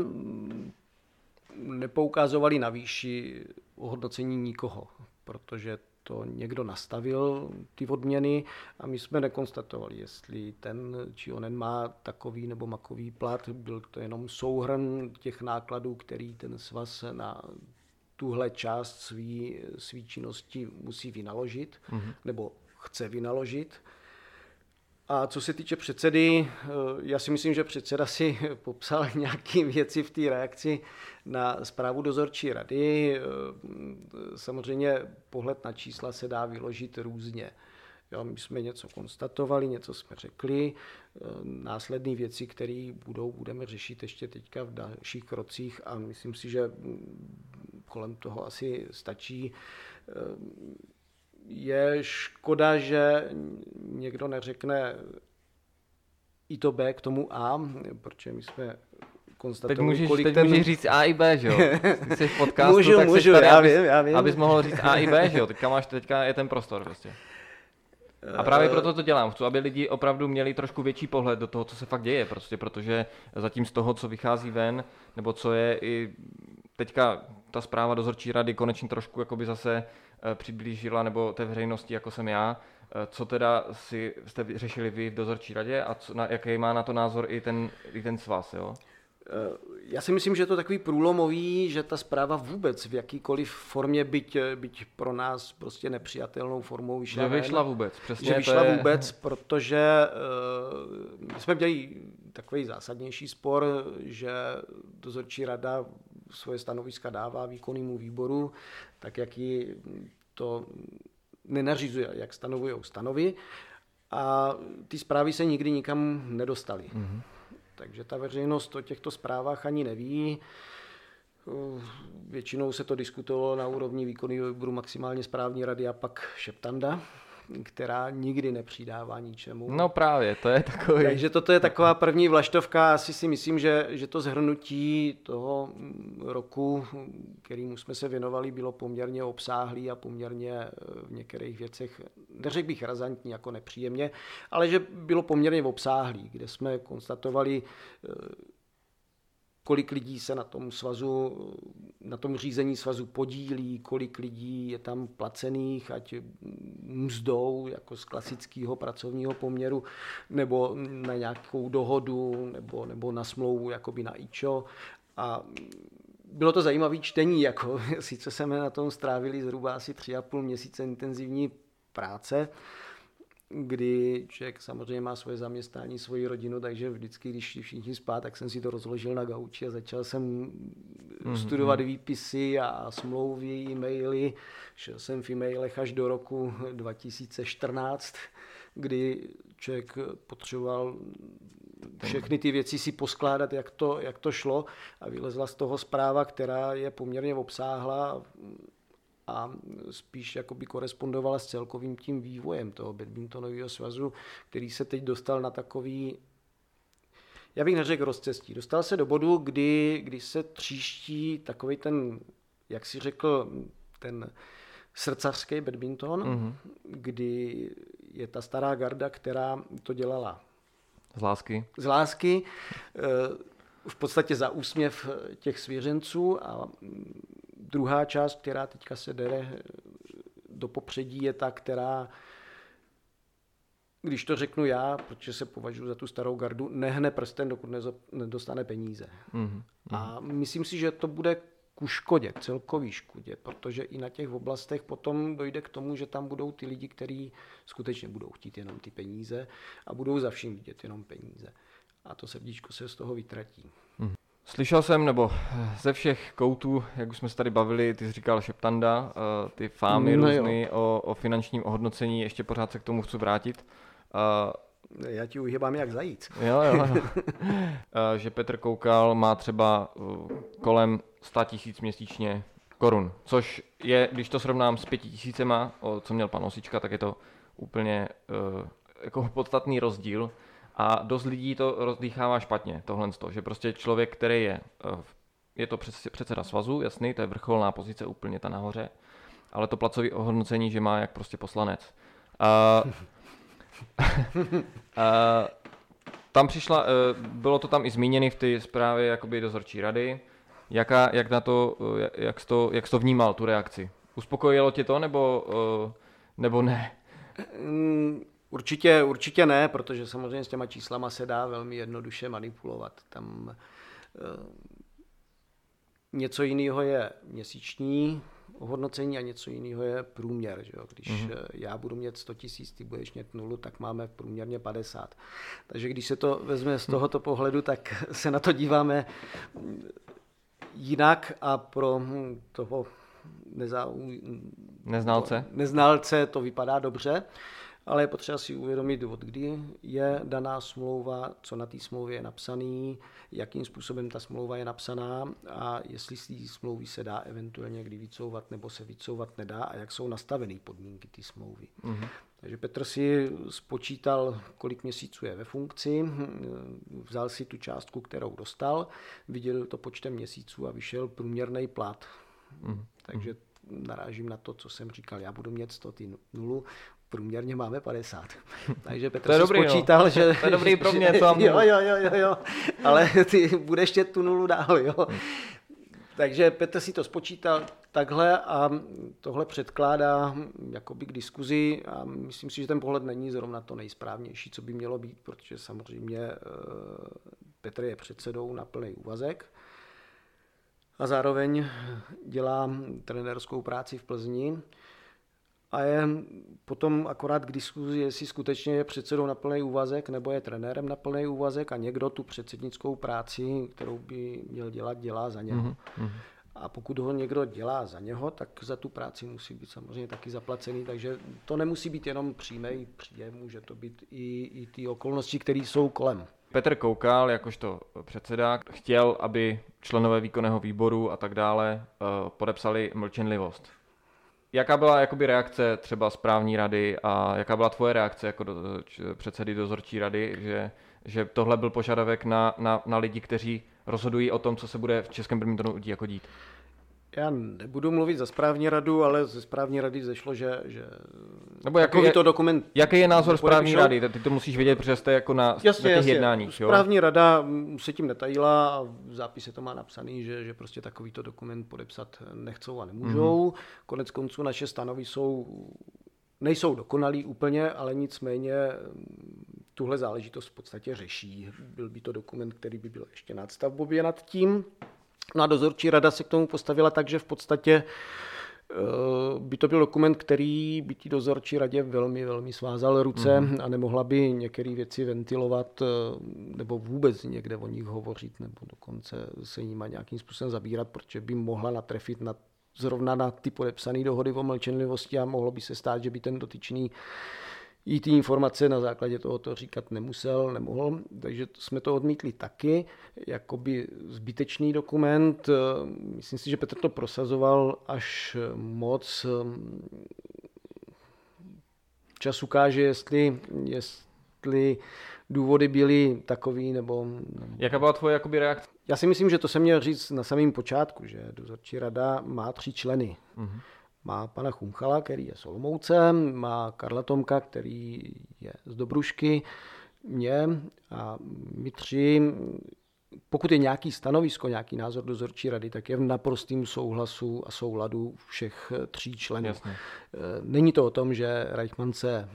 S3: nepoukázovali na výši ohodnocení nikoho, protože to někdo nastavil, ty odměny, a my jsme nekonstatovali, jestli ten či onen má takový nebo makový plat. Byl to jenom souhrn těch nákladů, který ten svaz na tuhle část svý, svý činnosti musí vynaložit, mm-hmm. nebo chce vynaložit. A co se týče předsedy, eh, já si myslím, že předseda si popsal nějaké věci v té reakci na zprávu dozorčí rady. Eh, samozřejmě pohled na čísla se dá vyložit různě. Jo, my jsme něco konstatovali, něco jsme řekli, eh, následné věci, které budou, budeme řešit ještě teďka v dalších krocích a myslím si, že mm, kolem toho asi stačí je škoda, že někdo neřekne i to B k tomu A, protože my jsme konstatovali,
S2: teď můžeš,
S3: kolik
S2: teď
S3: ten...
S2: můžeš říct A i B, že jo? Ty jsi v podcastu,
S3: můžu,
S2: tak
S3: můžu,
S2: tady,
S3: já
S2: abys,
S3: vím, já vím.
S2: abys mohl říct A i B, že jo? Teďka, máš, teďka je ten prostor prostě. A právě proto to dělám. Chci, aby lidi opravdu měli trošku větší pohled do toho, co se fakt děje, prostě, protože zatím z toho, co vychází ven, nebo co je i teďka ta zpráva dozorčí rady konečně trošku jakoby zase Eh, přiblížila nebo té veřejnosti, jako jsem já. Eh, co teda si jste řešili vy v dozorčí radě a co, na, jaký má na to názor i ten, i ten svaz, jo?
S3: Eh, já si myslím, že je to takový průlomový, že ta zpráva vůbec v jakýkoliv formě, byť, byť pro nás prostě nepřijatelnou formou vyšla.
S2: Že vyšla vůbec, přesně.
S3: Že vyšla
S2: je...
S3: vůbec, protože uh, jsme měli takový zásadnější spor, že dozorčí rada svoje stanoviska dává výkonnému výboru, tak jak ji to nenařizuje, jak stanovují stanovy. A ty zprávy se nikdy nikam nedostaly. Mm-hmm. Takže ta veřejnost o těchto zprávách ani neví. Většinou se to diskutovalo na úrovni výkonného výboru maximálně správní rady a pak šeptanda která nikdy nepřidává ničemu.
S2: No právě, to je takový.
S3: Takže toto je taková první vlaštovka. Asi si myslím, že, že to zhrnutí toho roku, kterýmu jsme se věnovali, bylo poměrně obsáhlý a poměrně eh, v některých věcech, neřekl bych razantní, jako nepříjemně, ale že bylo poměrně obsáhlý, kde jsme konstatovali eh, kolik lidí se na tom svazu, na tom řízení svazu podílí, kolik lidí je tam placených, ať mzdou, jako z klasického pracovního poměru, nebo na nějakou dohodu, nebo, nebo na smlouvu, jakoby na IČO. A bylo to zajímavé čtení, jako sice jsme na tom strávili zhruba asi tři a půl měsíce intenzivní práce, kdy člověk samozřejmě má svoje zaměstnání, svoji rodinu, takže vždycky, když šli všichni spát, tak jsem si to rozložil na gauči a začal jsem mm-hmm. studovat výpisy a smlouvy, e-maily. Šel jsem v e-mailech až do roku 2014, kdy člověk potřeboval všechny ty věci si poskládat, jak to, jak to šlo a vylezla z toho zpráva, která je poměrně obsáhla a spíš jakoby korespondovala s celkovým tím vývojem toho badmintonového svazu, který se teď dostal na takový já bych neřekl rozcestí. Dostal se do bodu, kdy, kdy se tříští takový ten, jak si řekl, ten srdcařský badminton, mm-hmm. kdy je ta stará garda, která to dělala.
S2: Z lásky.
S3: Z lásky. Eh, v podstatě za úsměv těch svěřenců a druhá část, která teďka se dere do popředí, je ta, která, když to řeknu já, protože se považuji za tu starou gardu, nehne prsten, dokud nedostane peníze. Mm-hmm. A myslím si, že to bude ku škodě, celkový škodě, protože i na těch oblastech potom dojde k tomu, že tam budou ty lidi, kteří skutečně budou chtít jenom ty peníze a budou za vším vidět jenom peníze. A to srdíčko se z toho vytratí.
S2: Slyšel jsem, nebo ze všech koutů, jak už jsme se tady bavili, ty jsi říkal Šeptanda, eh, ty fámy no různý o, o finančním ohodnocení, ještě pořád se k tomu chci vrátit.
S3: Uh, Já ti uhybám jak zajít.
S2: Jo, jo. že Petr Koukal má třeba kolem 100 tisíc měsíčně korun, což je, když to srovnám s pěti tisícema, co měl pan Osička, tak je to úplně jako podstatný rozdíl. A dost lidí to rozdýchává špatně, tohle to, že prostě člověk, který je, eh, je to předseda svazu, jasný, to je vrcholná pozice úplně ta nahoře, ale to placové ohodnocení, že má jak prostě poslanec. Uh, uh, tam přišla, uh, bylo to tam i zmíněno v té zprávě jakoby dozorčí rady. Jaká, jak na to, uh, jak jsi to, jak jsi to vnímal, tu reakci? Uspokojilo tě to, nebo, nebo ne?
S3: Mm, určitě, určitě ne, protože samozřejmě s těma číslama se dá velmi jednoduše manipulovat. Tam uh, něco jiného je měsíční ohodnocení a něco jiného je průměr. Že jo? Když mm-hmm. já budu mít 100 tisíc, ty budeš mít nulu, tak máme průměrně 50. Takže když se to vezme z tohoto pohledu, tak se na to díváme jinak a pro toho nezá...
S2: neznalce.
S3: neznalce to vypadá dobře ale je potřeba si uvědomit, od kdy je daná smlouva, co na té smlouvě je napsaný, jakým způsobem ta smlouva je napsaná a jestli z té smlouvy se dá eventuálně kdy vycouvat nebo se vycouvat nedá a jak jsou nastaveny podmínky té smlouvy. Mm-hmm. Takže Petr si spočítal, kolik měsíců je ve funkci, vzal si tu částku, kterou dostal, viděl to počtem měsíců a vyšel průměrný plat. Mm-hmm. Takže narážím na to, co jsem říkal, já budu mít 100 nulu, průměrně máme 50. Takže Petr si dobrý, spočítal, no. že...
S2: To je dobrý pro mě, to
S3: jo, jo, jo, jo, jo, ale ty budeš tě tu nulu dál, jo. Takže Petr si to spočítal takhle a tohle předkládá jakoby k diskuzi a myslím si, že ten pohled není zrovna to nejsprávnější, co by mělo být, protože samozřejmě eh, Petr je předsedou na plný úvazek a zároveň dělá trenérskou práci v Plzni a je potom akorát k diskuzi, jestli skutečně je předsedou na plný úvazek nebo je trenérem na plný úvazek a někdo tu předsednickou práci, kterou by měl dělat, dělá za něho. Mm-hmm. A pokud ho někdo dělá za něho, tak za tu práci musí být samozřejmě taky zaplacený, takže to nemusí být jenom přímý příjem, může to být i, i ty okolnosti, které jsou kolem.
S2: Petr Koukal, jakožto předseda, chtěl, aby členové výkonného výboru a tak dále uh, podepsali mlčenlivost. Jaká byla jakoby reakce třeba správní rady a jaká byla tvoje reakce jako do, předsedy dozorčí rady, že, že tohle byl požadavek na, na, na lidi, kteří rozhodují o tom, co se bude v českém badmintonu jako dít?
S3: Já nebudu mluvit za správní radu, ale ze správní rady zešlo, že, že
S2: Nebo jaký je, to dokument... Jaký je názor správní rady? Ty to musíš vědět, protože jste jako na, jasně, na těch jasně. jednáních.
S3: Správní jo? rada se tím netajila a v zápise to má napsaný, že, že prostě takovýto dokument podepsat nechcou a nemůžou. Mm-hmm. Konec konců naše stanovy jsou, nejsou dokonalý úplně, ale nicméně tuhle záležitost v podstatě řeší. Byl by to dokument, který by byl ještě nadstavbově nad tím. No a dozorčí rada se k tomu postavila tak, že v podstatě eh, by to byl dokument, který by ti dozorčí radě velmi, velmi svázal ruce mm. a nemohla by některé věci ventilovat eh, nebo vůbec někde o nich hovořit nebo dokonce se jima nějakým způsobem zabírat, protože by mohla natrefit na, zrovna na ty podepsané dohody o mlčenlivosti a mohlo by se stát, že by ten dotyčný jí ty informace na základě toho to říkat nemusel, nemohl, takže jsme to odmítli taky, jakoby zbytečný dokument. Myslím si, že Petr to prosazoval až moc. Čas ukáže, jestli, jestli důvody byly takový, nebo...
S2: Jaká byla tvoje jakoby reakce?
S3: Já si myslím, že to jsem měl říct na samém počátku, že dozorčí rada má tři členy. Mm-hmm má pana Chumchala, který je Solomoucem, má Karla Tomka, který je z Dobrušky, mě a my tři, pokud je nějaký stanovisko, nějaký názor dozorčí rady, tak je v naprostém souhlasu a souladu všech tří členů. Jasně. Není to o tom, že Reichmann se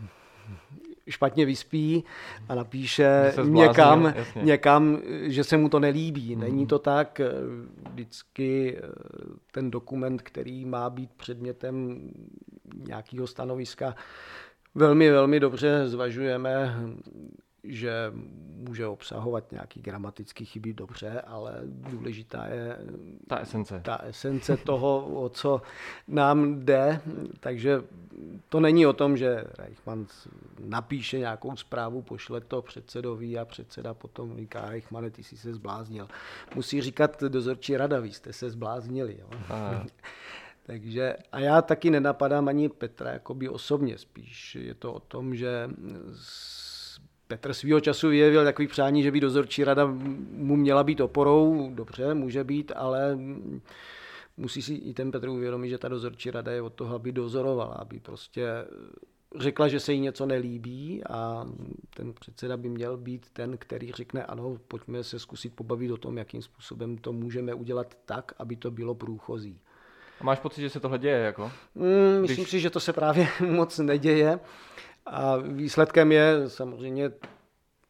S3: špatně vyspí a napíše někam, někam, že se mu to nelíbí. Mm. Není to tak. Vždycky eh, ten dokument, který má být předmětem nějakého stanoviska, velmi, velmi dobře zvažujeme že může obsahovat nějaký gramatický chyby dobře, ale důležitá je
S2: ta esence.
S3: ta esence toho, o co nám jde. Takže to není o tom, že Reichmann napíše nějakou zprávu, pošle to předsedovi a předseda potom říká, Reichmann, ty jsi se zbláznil. Musí říkat dozorčí rada, vy jste se zbláznili. Jo? Takže, a já taky nenapadám ani Petra jakoby osobně, spíš je to o tom, že Petr svýho času vyjevil takový přání, že by dozorčí rada mu měla být oporou. Dobře, může být, ale musí si i ten Petr uvědomit, že ta dozorčí rada je od toho, aby dozorovala, aby prostě řekla, že se jí něco nelíbí a ten předseda by měl být ten, který řekne, ano, pojďme se zkusit pobavit o tom, jakým způsobem to můžeme udělat tak, aby to bylo průchozí.
S2: A máš pocit, že se tohle děje? Jako?
S3: Mm, myslím Když... si, že to se právě moc neděje. A výsledkem je samozřejmě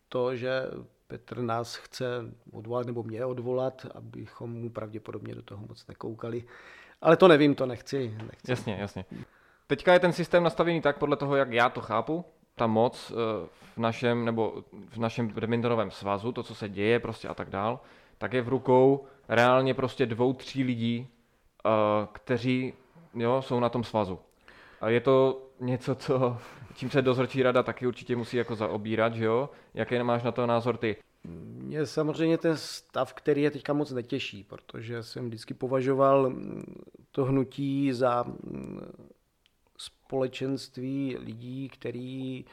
S3: to, že Petr nás chce odvolat, nebo mě odvolat, abychom mu pravděpodobně do toho moc nekoukali. Ale to nevím, to nechci. nechci.
S2: Jasně, jasně. Teďka je ten systém nastavený tak, podle toho, jak já to chápu, ta moc eh, v našem, nebo v našem badmintonovém svazu, to, co se děje prostě a tak dál, tak je v rukou reálně prostě dvou, tří lidí, eh, kteří jo, jsou na tom svazu. A je to něco, co, čím se dozorčí rada taky určitě musí jako zaobírat, že jo? Jaký máš na to názor ty?
S3: Mě samozřejmě ten stav, který je teďka moc netěší, protože jsem vždycky považoval to hnutí za společenství lidí, který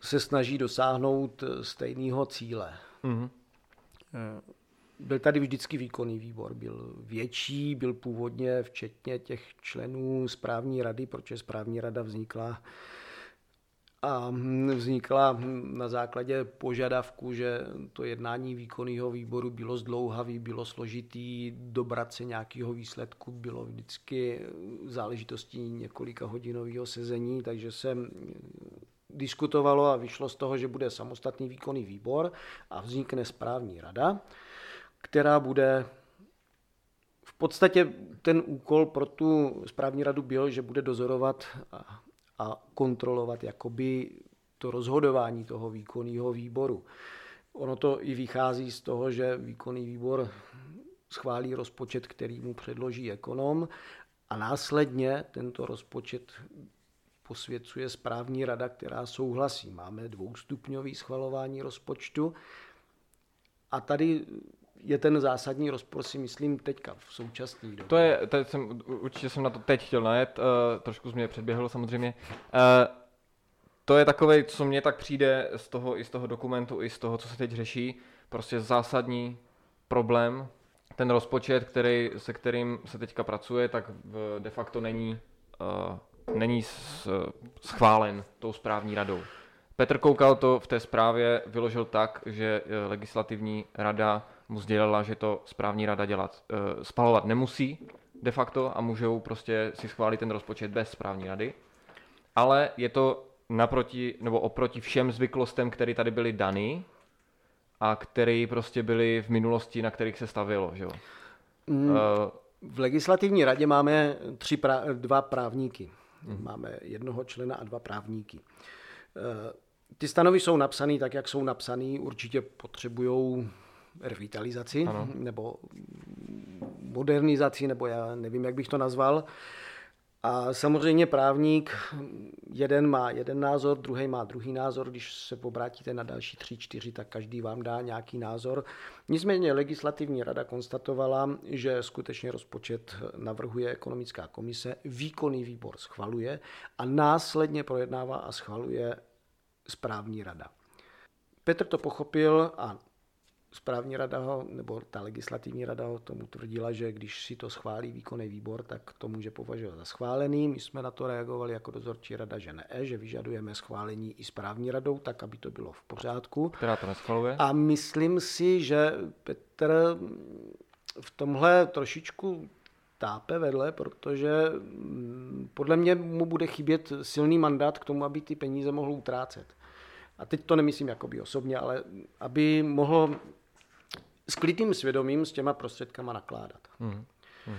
S3: se snaží dosáhnout stejného cíle. Mm-hmm. Byl tady vždycky výkonný výbor, byl větší, byl původně včetně těch členů správní rady, protože správní rada vznikla a vznikla na základě požadavku, že to jednání výkonného výboru bylo zdlouhavý, bylo složitý, dobrat se nějakého výsledku bylo vždycky záležitostí několika hodinového sezení, takže se diskutovalo a vyšlo z toho, že bude samostatný výkonný výbor a vznikne správní rada, která bude v podstatě ten úkol pro tu správní radu byl, že bude dozorovat a kontrolovat jakoby to rozhodování toho výkonného výboru. Ono to i vychází z toho, že výkonný výbor schválí rozpočet, který mu předloží ekonom a následně tento rozpočet posvěcuje správní rada, která souhlasí. Máme dvoustupňový schvalování rozpočtu a tady je ten zásadní rozpor, si myslím, teďka v současné době.
S2: To je, teď jsem, určitě jsem na to teď chtěl najet, uh, trošku mě předběhlo samozřejmě. Uh, to je takové, co mně tak přijde z toho, i z toho dokumentu, i z toho, co se teď řeší, prostě zásadní problém. Ten rozpočet, který, se kterým se teďka pracuje, tak de facto není, uh, není schválen tou správní radou. Petr Koukal to v té zprávě vyložil tak, že legislativní rada mu sdělila, že to správní rada dělat, uh, spalovat nemusí de facto a můžou prostě si schválit ten rozpočet bez správní rady. Ale je to naproti, nebo oproti všem zvyklostem, které tady byly dany a které prostě byly v minulosti, na kterých se stavilo, že jo?
S3: Mm, uh, v legislativní radě máme tři pra, dva právníky. Mm. Máme jednoho člena a dva právníky. Uh, ty stanovy jsou napsané tak, jak jsou napsané. Určitě potřebují revitalizaci ano. nebo modernizaci, nebo já nevím, jak bych to nazval. A samozřejmě právník, jeden má jeden názor, druhý má druhý názor. Když se obrátíte na další tři, čtyři, tak každý vám dá nějaký názor. Nicméně legislativní rada konstatovala, že skutečně rozpočet navrhuje ekonomická komise, výkonný výbor schvaluje a následně projednává a schvaluje správní rada. Petr to pochopil a správní rada ho, nebo ta legislativní rada ho tomu tvrdila, že když si to schválí výkonný výbor, tak to může považovat za schválený. My jsme na to reagovali jako dozorčí rada, že ne, že vyžadujeme schválení i správní radou, tak aby to bylo v pořádku.
S2: Která to neschvaluje?
S3: A myslím si, že Petr v tomhle trošičku tápe vedle, protože mm, podle mě mu bude chybět silný mandát k tomu, aby ty peníze mohl utrácet. A teď to nemyslím jakoby osobně, ale aby mohl s klidným svědomím s těma prostředkama nakládat. Hmm. Hmm.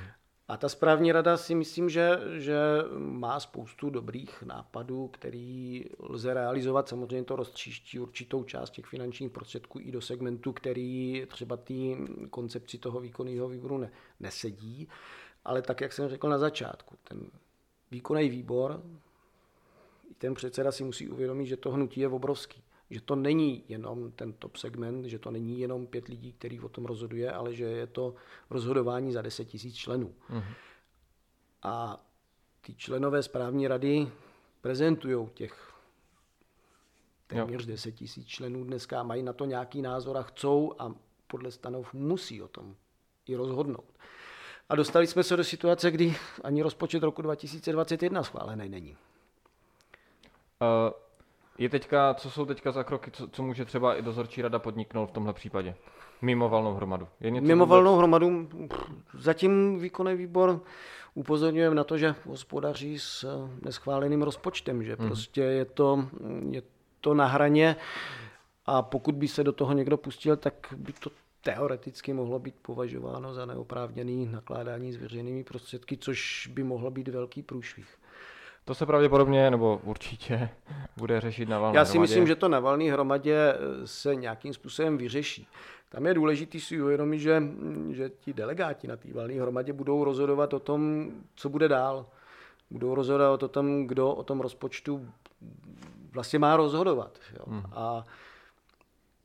S3: A ta správní rada si myslím, že, že má spoustu dobrých nápadů, který lze realizovat. Samozřejmě to roztříští určitou část těch finančních prostředků i do segmentu, který třeba té koncepci toho výkonného výboru ne, nesedí. Ale tak, jak jsem řekl na začátku, ten výkonný výbor, ten předseda si musí uvědomit, že to hnutí je obrovský že to není jenom ten top segment, že to není jenom pět lidí, který o tom rozhoduje, ale že je to rozhodování za 10 tisíc členů. Mm-hmm. A ty členové správní rady prezentují těch téměř 10 tisíc členů dneska, mají na to nějaký názor a chcou a podle stanov musí o tom i rozhodnout. A dostali jsme se do situace, kdy ani rozpočet roku 2021 schválený není.
S2: Uh, je teďka, co jsou teďka za kroky, co, co může třeba i dozorčí rada podniknout v tomhle případě? Mimo valnou hromadu. Je něco
S3: Mimo
S2: vůbec-
S3: valnou hromadu zatím výkonný výbor upozorňujeme na to, že hospodaří s eh, neschváleným rozpočtem, že prostě je to, je to na hraně a pokud by se do toho někdo pustil, tak by to teoreticky mohlo být považováno za neoprávněný nakládání s veřejnými prostředky, což by mohlo být velký průšvih.
S2: To se pravděpodobně, nebo určitě, bude řešit na valné
S3: Já si
S2: hromadě.
S3: myslím, že to na valné hromadě eh, se nějakým způsobem vyřeší. Tam je důležité si uvědomit, že, že ti delegáti na té valné hromadě budou rozhodovat o tom, co bude dál. Budou rozhodovat o tom, kdo o tom rozpočtu vlastně má rozhodovat. Jo.
S2: Hmm.
S3: A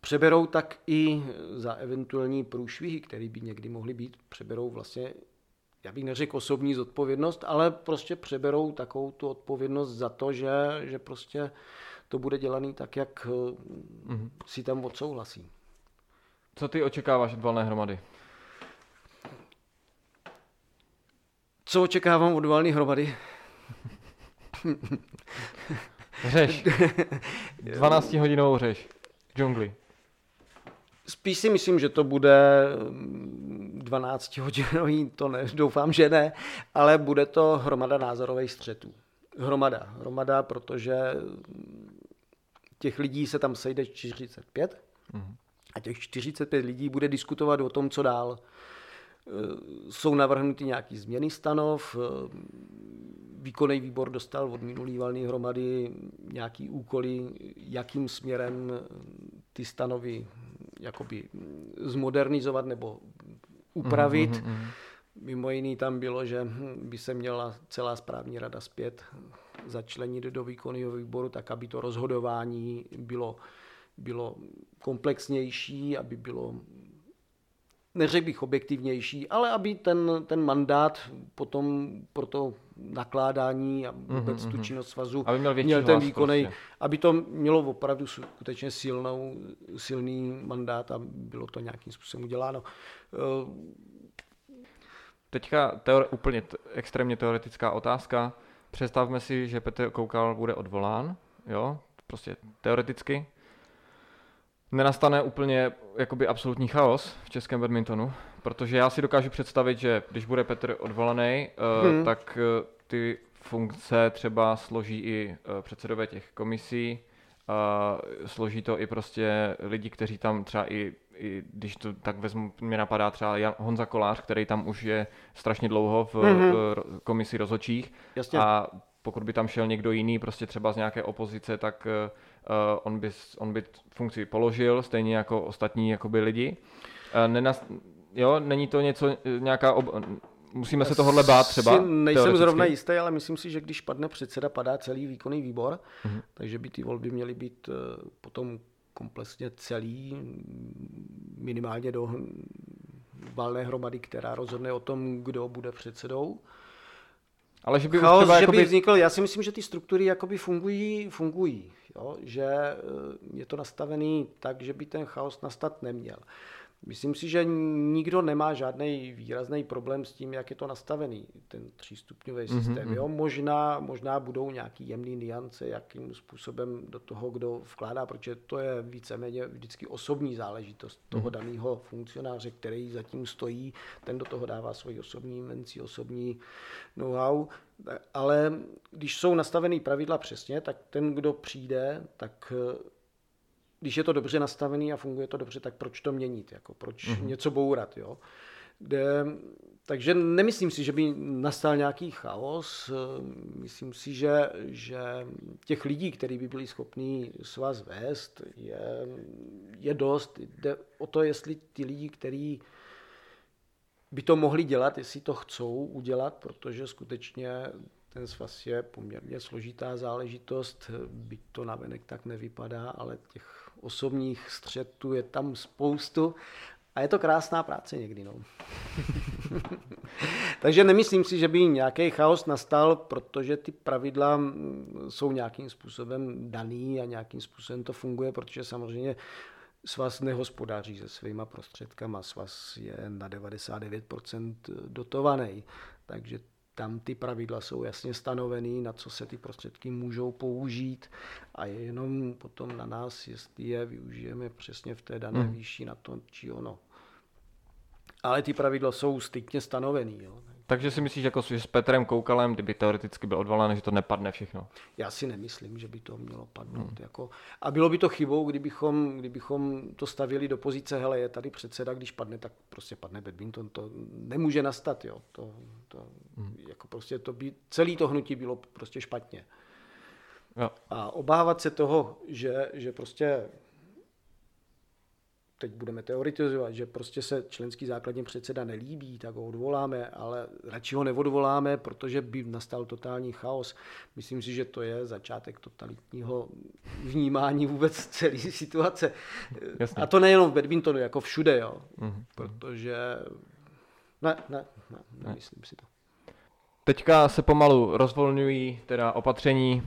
S3: přeberou tak i za eventuální průšvihy, které by někdy mohly být, přeberou vlastně, já bych neřekl osobní zodpovědnost, ale prostě přeberou takovou tu odpovědnost za to, že, že prostě to bude dělaný tak, jak mm-hmm. si tam odsouhlasí.
S2: Co ty očekáváš od valné hromady?
S3: Co očekávám od valné hromady?
S2: Řeš. 12 hodinovou řeš. V džungli.
S3: Spíš si myslím, že to bude 12 hodinový, to ne, doufám, že ne, ale bude to hromada názorových střetů. Hromada, hromada, protože těch lidí se tam sejde 45 a těch 45 lidí bude diskutovat o tom, co dál. E, Jsou navrhnuty nějaký změny stanov, e, výkonný výbor dostal od minulý valné hromady nějaký úkoly, jakým směrem ty stanovy jakoby zmodernizovat nebo upravit. Mm-hmm. Mimo jiný tam bylo, že by se měla celá správní rada zpět začlenit do výkonného výboru, tak aby to rozhodování bylo, bylo komplexnější, aby bylo neřekl bych objektivnější, ale aby ten, ten mandát potom pro to nakládání a vůbec mm-hmm. tu činnost svazu
S2: Aby měl
S3: měl ten výkonej,
S2: prostě.
S3: aby to mělo opravdu skutečně silnou, silný mandát a bylo to nějakým způsobem uděláno. Eh,
S2: Teďka teore- úplně t- extrémně teoretická otázka. Představme si, že Petr Koukal bude odvolán, jo, prostě teoreticky. Nenastane úplně jakoby absolutní chaos v českém badmintonu, protože já si dokážu představit, že když bude Petr odvolaný, hmm. uh, tak uh, ty funkce třeba složí i uh, předsedové těch komisí, složí to i prostě lidi, kteří tam třeba i, i když to tak vezmu, mě napadá třeba Jan, Honza Kolář, který tam už je strašně dlouho v uh, komisi rozhodčích
S3: Jasně.
S2: a pokud by tam šel někdo jiný, prostě třeba z nějaké opozice, tak uh, on, by, on by funkci položil, stejně jako ostatní jakoby lidi. Uh, nenas, jo, není to něco, eh, nějaká, ob, musíme se tohohle bát třeba?
S3: Si nejsem zrovna jistý, ale myslím si, že když padne předseda, padá celý výkonný výbor, mm-hmm. takže by ty volby měly být eh, potom komplexně celý, minimálně do valné hromady, která rozhodne o tom, kdo bude předsedou.
S2: Ale že by už
S3: Chaos,
S2: třeba
S3: že
S2: jakoby...
S3: by vznikl, já si myslím, že ty struktury jakoby fungují, fungují jo? že eh, je to nastavený tak, že by ten chaos nastat neměl. Myslím si, že nikdo nemá žádný výrazný problém s tím, jak je to nastavený, ten třístupňový systém. Mm-hmm. Jo? Možná, možná budou nějaký jemný niance, jakým způsobem do toho, kdo vkládá, protože to je víceméně vždycky osobní záležitost toho mm-hmm. daného funkcionáře, který zatím stojí, ten do toho dává svoji osobní menci, osobní know-how. Ale když jsou nastavený pravidla přesně, tak ten, kdo přijde, tak když je to dobře nastavený a funguje to dobře, tak proč to měnit? Jako proč mm-hmm. něco bourat? Jo? Kde, takže nemyslím si, že by nastal nějaký chaos. Myslím si, že, že těch lidí, kteří by byli schopní svaz vést, je, je dost. Jde o to, jestli ty lidi, kteří by to mohli dělat, jestli to chcou udělat, protože skutečně ten svaz je poměrně složitá záležitost, byť to navenek tak nevypadá, ale těch osobních střetů je tam spoustu a je to krásná práce někdy. No. Takže nemyslím si, že by nějaký chaos nastal, protože ty pravidla jsou nějakým způsobem daný a nějakým způsobem to funguje, protože samozřejmě Svaz nehospodáří se svýma prostředkama, svaz je na 99% dotovaný, takže tam ty pravidla jsou jasně stanovený, na co se ty prostředky můžou použít a je jenom potom na nás, jestli je využijeme přesně v té dané hmm. výši na to či ono. Ale ty pravidla jsou striktně stanovený. Jo.
S2: Takže si myslíš, jako, že s Petrem Koukalem, kdyby teoreticky byl odvolán, že to nepadne všechno?
S3: Já si nemyslím, že by to mělo padnout. Hmm. Jako, a bylo by to chybou, kdybychom, kdybychom to stavili do pozice, hele, je tady předseda, když padne, tak prostě padne badminton. To nemůže nastat, jo. To, to, hmm. jako prostě to by, celý to hnutí bylo prostě špatně. Jo. A obávat se toho, že, že prostě teď budeme teoretizovat, že prostě se členský základní předseda nelíbí, tak ho odvoláme, ale radši ho neodvoláme, protože by nastal totální chaos. Myslím si, že to je začátek totalitního vnímání vůbec celé situace. Jasně. A to nejenom v badmintonu, jako všude, jo. Mm-hmm. Protože ne, ne, ne, nemyslím si to.
S2: Teďka se pomalu rozvolňují teda opatření.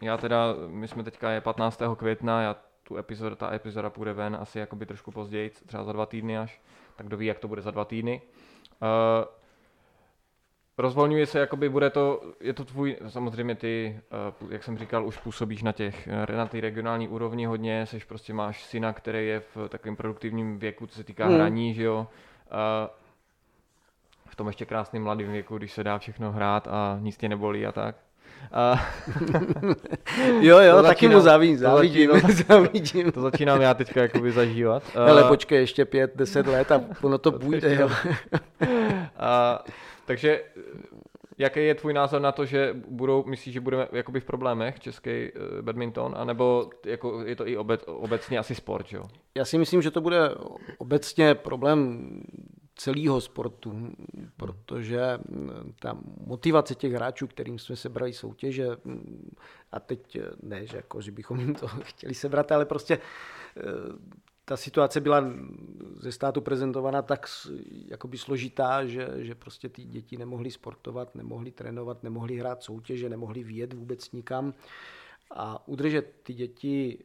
S2: Já teda, my jsme teďka je 15. května, já tu epizodu, ta epizoda půjde ven asi jakoby trošku později, třeba za dva týdny až, tak kdo ví, jak to bude za dva týdny. Uh, rozvolňuje se, jakoby bude to, je to tvůj, samozřejmě ty, uh, jak jsem říkal, už působíš na těch, na té regionální úrovni hodně, seš prostě máš syna, který je v takovém produktivním věku, co se týká hmm. hraní, že jo. Uh, v tom ještě krásným mladém věku, když se dá všechno hrát a nic tě nebolí a tak. A...
S3: jo, jo, to taky začínám, mu závidím, závidím, to začínám, závidím.
S2: To začínám já teďka jakoby zažívat.
S3: Ale počkej ještě pět, deset let a ono to půjde, jo.
S2: a, takže jaký je tvůj názor na to, že budou, myslíš, že budeme jakoby v problémech český uh, badminton, anebo jako je to i obec, obecně asi sport, jo?
S3: Já si myslím, že to bude obecně problém celého sportu, protože mm, ta motivace těch hráčů, kterým jsme sebrali soutěže, mm, a teď eh, ne, že, jako, že bychom jim to chtěli sebrat, ale prostě eh, ta situace byla ze státu prezentovaná tak jakoby složitá, že, že prostě ty děti nemohly sportovat, nemohly trénovat, nemohly hrát soutěže, nemohly vyjet vůbec nikam. A udržet ty děti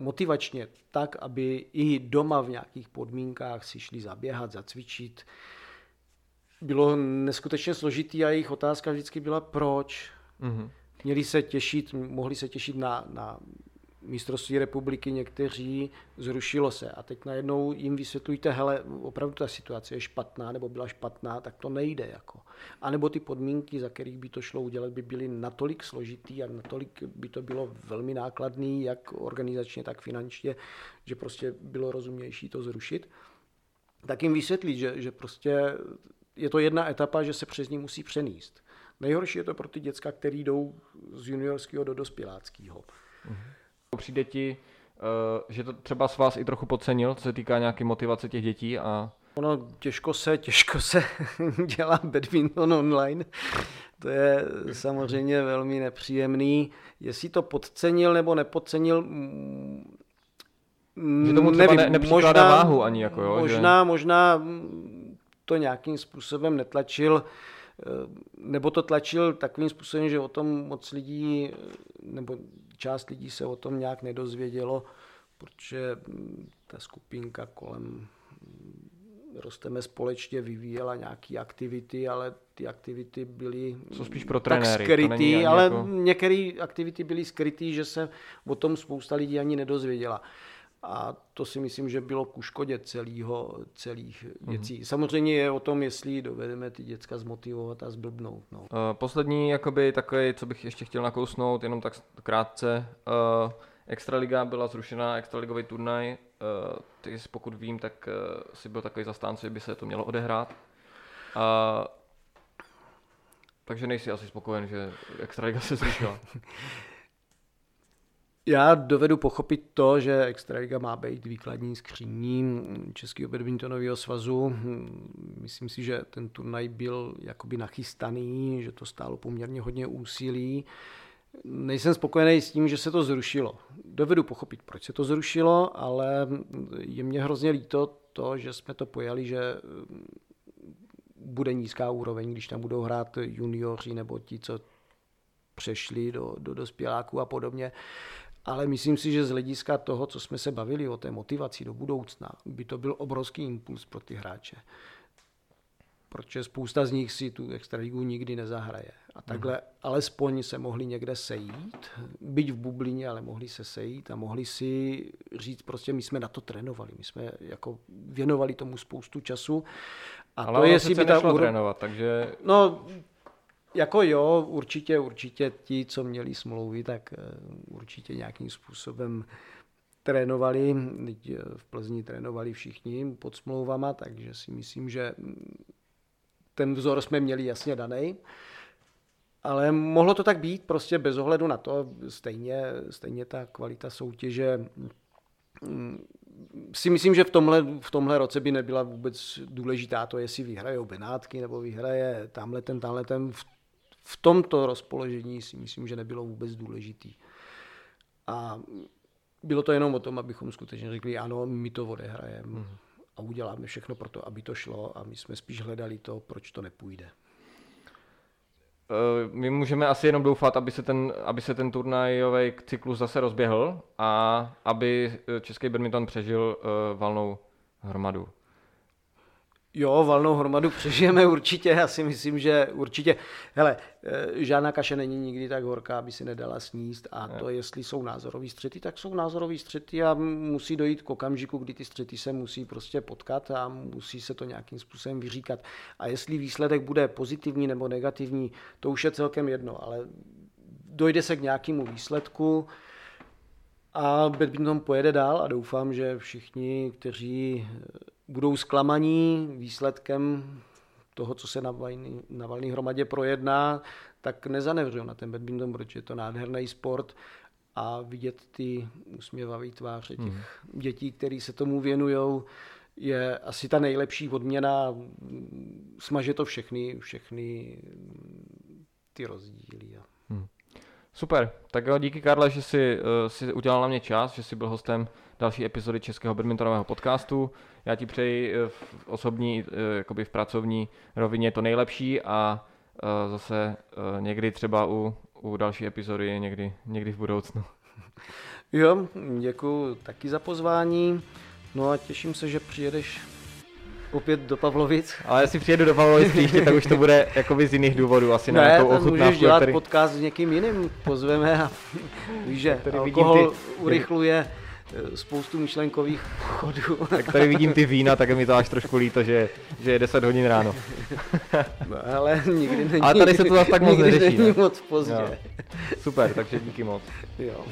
S3: motivačně tak, aby i doma v nějakých podmínkách si šli zaběhat, zacvičit. Bylo neskutečně složitý a jejich otázka vždycky byla proč. Mm-hmm. Měli se těšit, mohli se těšit na, na mistrovství republiky někteří, zrušilo se. A teď najednou jim vysvětlujte, hele, opravdu ta situace je špatná, nebo byla špatná, tak to nejde. Jako. A nebo ty podmínky, za kterých by to šlo udělat, by byly natolik složitý a natolik by to bylo velmi nákladný, jak organizačně, tak finančně, že prostě bylo rozumnější to zrušit. Tak jim vysvětlit, že, že prostě je to jedna etapa, že se přes ní musí přenést. Nejhorší je to pro ty děcka, který jdou z juniorského do dospěláckého. Mm-hmm.
S2: Přijde ti, uh, že to třeba s vás i trochu podcenil, co se týká nějaké motivace těch dětí a
S3: Ono těžko se, těžko se dělá badminton online. To je samozřejmě velmi nepříjemný. Jestli to podcenil nebo nepodcenil,
S2: že tomu třeba nevím, ne, možná, váhu ani jako, jo,
S3: možná, že... možná to nějakým způsobem netlačil, eh, nebo to tlačil takovým způsobem, že o tom moc lidí, nebo část lidí se o tom nějak nedozvědělo, protože ta skupinka kolem rosteme společně, vyvíjela nějaké aktivity, ale ty aktivity byly
S2: Jsou spíš pro trenéry,
S3: tak skrytý, ale jako... některé aktivity byly skrytý, že se o tom spousta lidí ani nedozvěděla. A to si myslím, že bylo ku škodě celého, celých věcí. Mm-hmm. Samozřejmě je o tom, jestli dovedeme ty děcka zmotivovat a zblbnout. No. Uh,
S2: poslední, jakoby takový, co bych ještě chtěl nakousnout, jenom tak krátce. Uh, Extraliga byla zrušena, extraligový turnaj. Uh, ty, pokud vím, tak uh, si byl takový zastánce, že by se to mělo odehrát. Uh, takže nejsi asi spokojen, že Extraliga se zrušila.
S3: Já dovedu pochopit to, že Extraliga má být výkladní skříní Českého badmintonového svazu. Myslím si, že ten turnaj byl jakoby nachystaný, že to stálo poměrně hodně úsilí. Nejsem spokojený s tím, že se to zrušilo. Dovedu pochopit, proč se to zrušilo, ale je mě hrozně líto to, že jsme to pojali, že bude nízká úroveň, když tam budou hrát junioři nebo ti, co přešli do, do dospěláků a podobně ale myslím si, že z hlediska toho, co jsme se bavili o té motivaci do budoucna, by to byl obrovský impuls pro ty hráče. Protože spousta z nich si tu extraligu nikdy nezahraje. A takhle hmm. alespoň se mohli někde sejít, byť v bublině, ale mohli se sejít a mohli si říct, prostě my jsme na to trénovali, my jsme jako věnovali tomu spoustu času.
S2: A ale to je, jestli by ta úro... trénovat, takže...
S3: No, jako jo, určitě, určitě ti, co měli smlouvy, tak eh, určitě nějakým způsobem trénovali, eh, v Plzni trénovali všichni pod smlouvama, takže si myslím, že mm, ten vzor jsme měli jasně daný. Ale mohlo to tak být, prostě bez ohledu na to, stejně, stejně ta kvalita soutěže mm, si myslím, že v tomhle, v tomhle roce by nebyla vůbec důležitá to, jestli vyhrajou Benátky nebo vyhraje tamhle ten, tamhle ten. V v tomto rozpoložení si myslím, že nebylo vůbec důležitý. A bylo to jenom o tom, abychom skutečně řekli, ano, my to odehrajeme mm. a uděláme všechno pro to, aby to šlo a my jsme spíš hledali to, proč to nepůjde.
S2: Eh, my můžeme asi jenom doufat, aby se ten, aby se ten turnajový cyklus zase rozběhl a aby český badminton přežil uh, valnou hromadu.
S3: Jo, valnou hromadu přežijeme určitě, já si myslím, že určitě. Hele, eh, žádná kaše není nikdy tak horká, aby si nedala sníst a to, jestli jsou názorové střety, tak jsou názorové střety a musí dojít k okamžiku, kdy ty střety se musí prostě potkat a musí se to nějakým způsobem vyříkat. A jestli výsledek bude pozitivní nebo negativní, to už je celkem jedno, ale dojde se k nějakému výsledku, a badminton pojede dál a doufám, že všichni, kteří budou zklamaní výsledkem toho, co se na, valný, na valný hromadě projedná, tak nezanevřou na ten badminton, protože je to nádherný sport a vidět ty usměvavé tváře těch hmm. dětí, které se tomu věnují, je asi ta nejlepší odměna. Smaže to všechny, všechny ty rozdíly. Hmm.
S2: Super, tak jo, díky Karle, že jsi, uh, jsi udělal na mě čas, že jsi byl hostem další epizody Českého badmintonového podcastu. Já ti přeji eh, v osobní, eh, jakoby v pracovní rovině to nejlepší a zase někdy třeba u, u další epizody, někdy, někdy v budoucnu.
S3: Jo, děkuji taky za pozvání. No a těším se, že přijedeš opět do Pavlovic.
S2: Ale jestli přijedu do Pavlovic příště, tak už to bude jakoby z jiných důvodů, asi ne, na nějakou ochutnávku.
S3: můžeš dělat který... podcast s někým jiným, pozveme a víš, že alkohol ty... urychluje eh, spoustu myšlenkových chodů.
S2: Tak tady vidím ty vína, tak mi to až trošku líto, že, že je 10 hodin ráno.
S3: No, ale nikdy není.
S2: Ale tady se to zase tak moc neřeší.
S3: není ne? moc pozdě. Jo.
S2: Super, takže díky moc.
S3: Jo.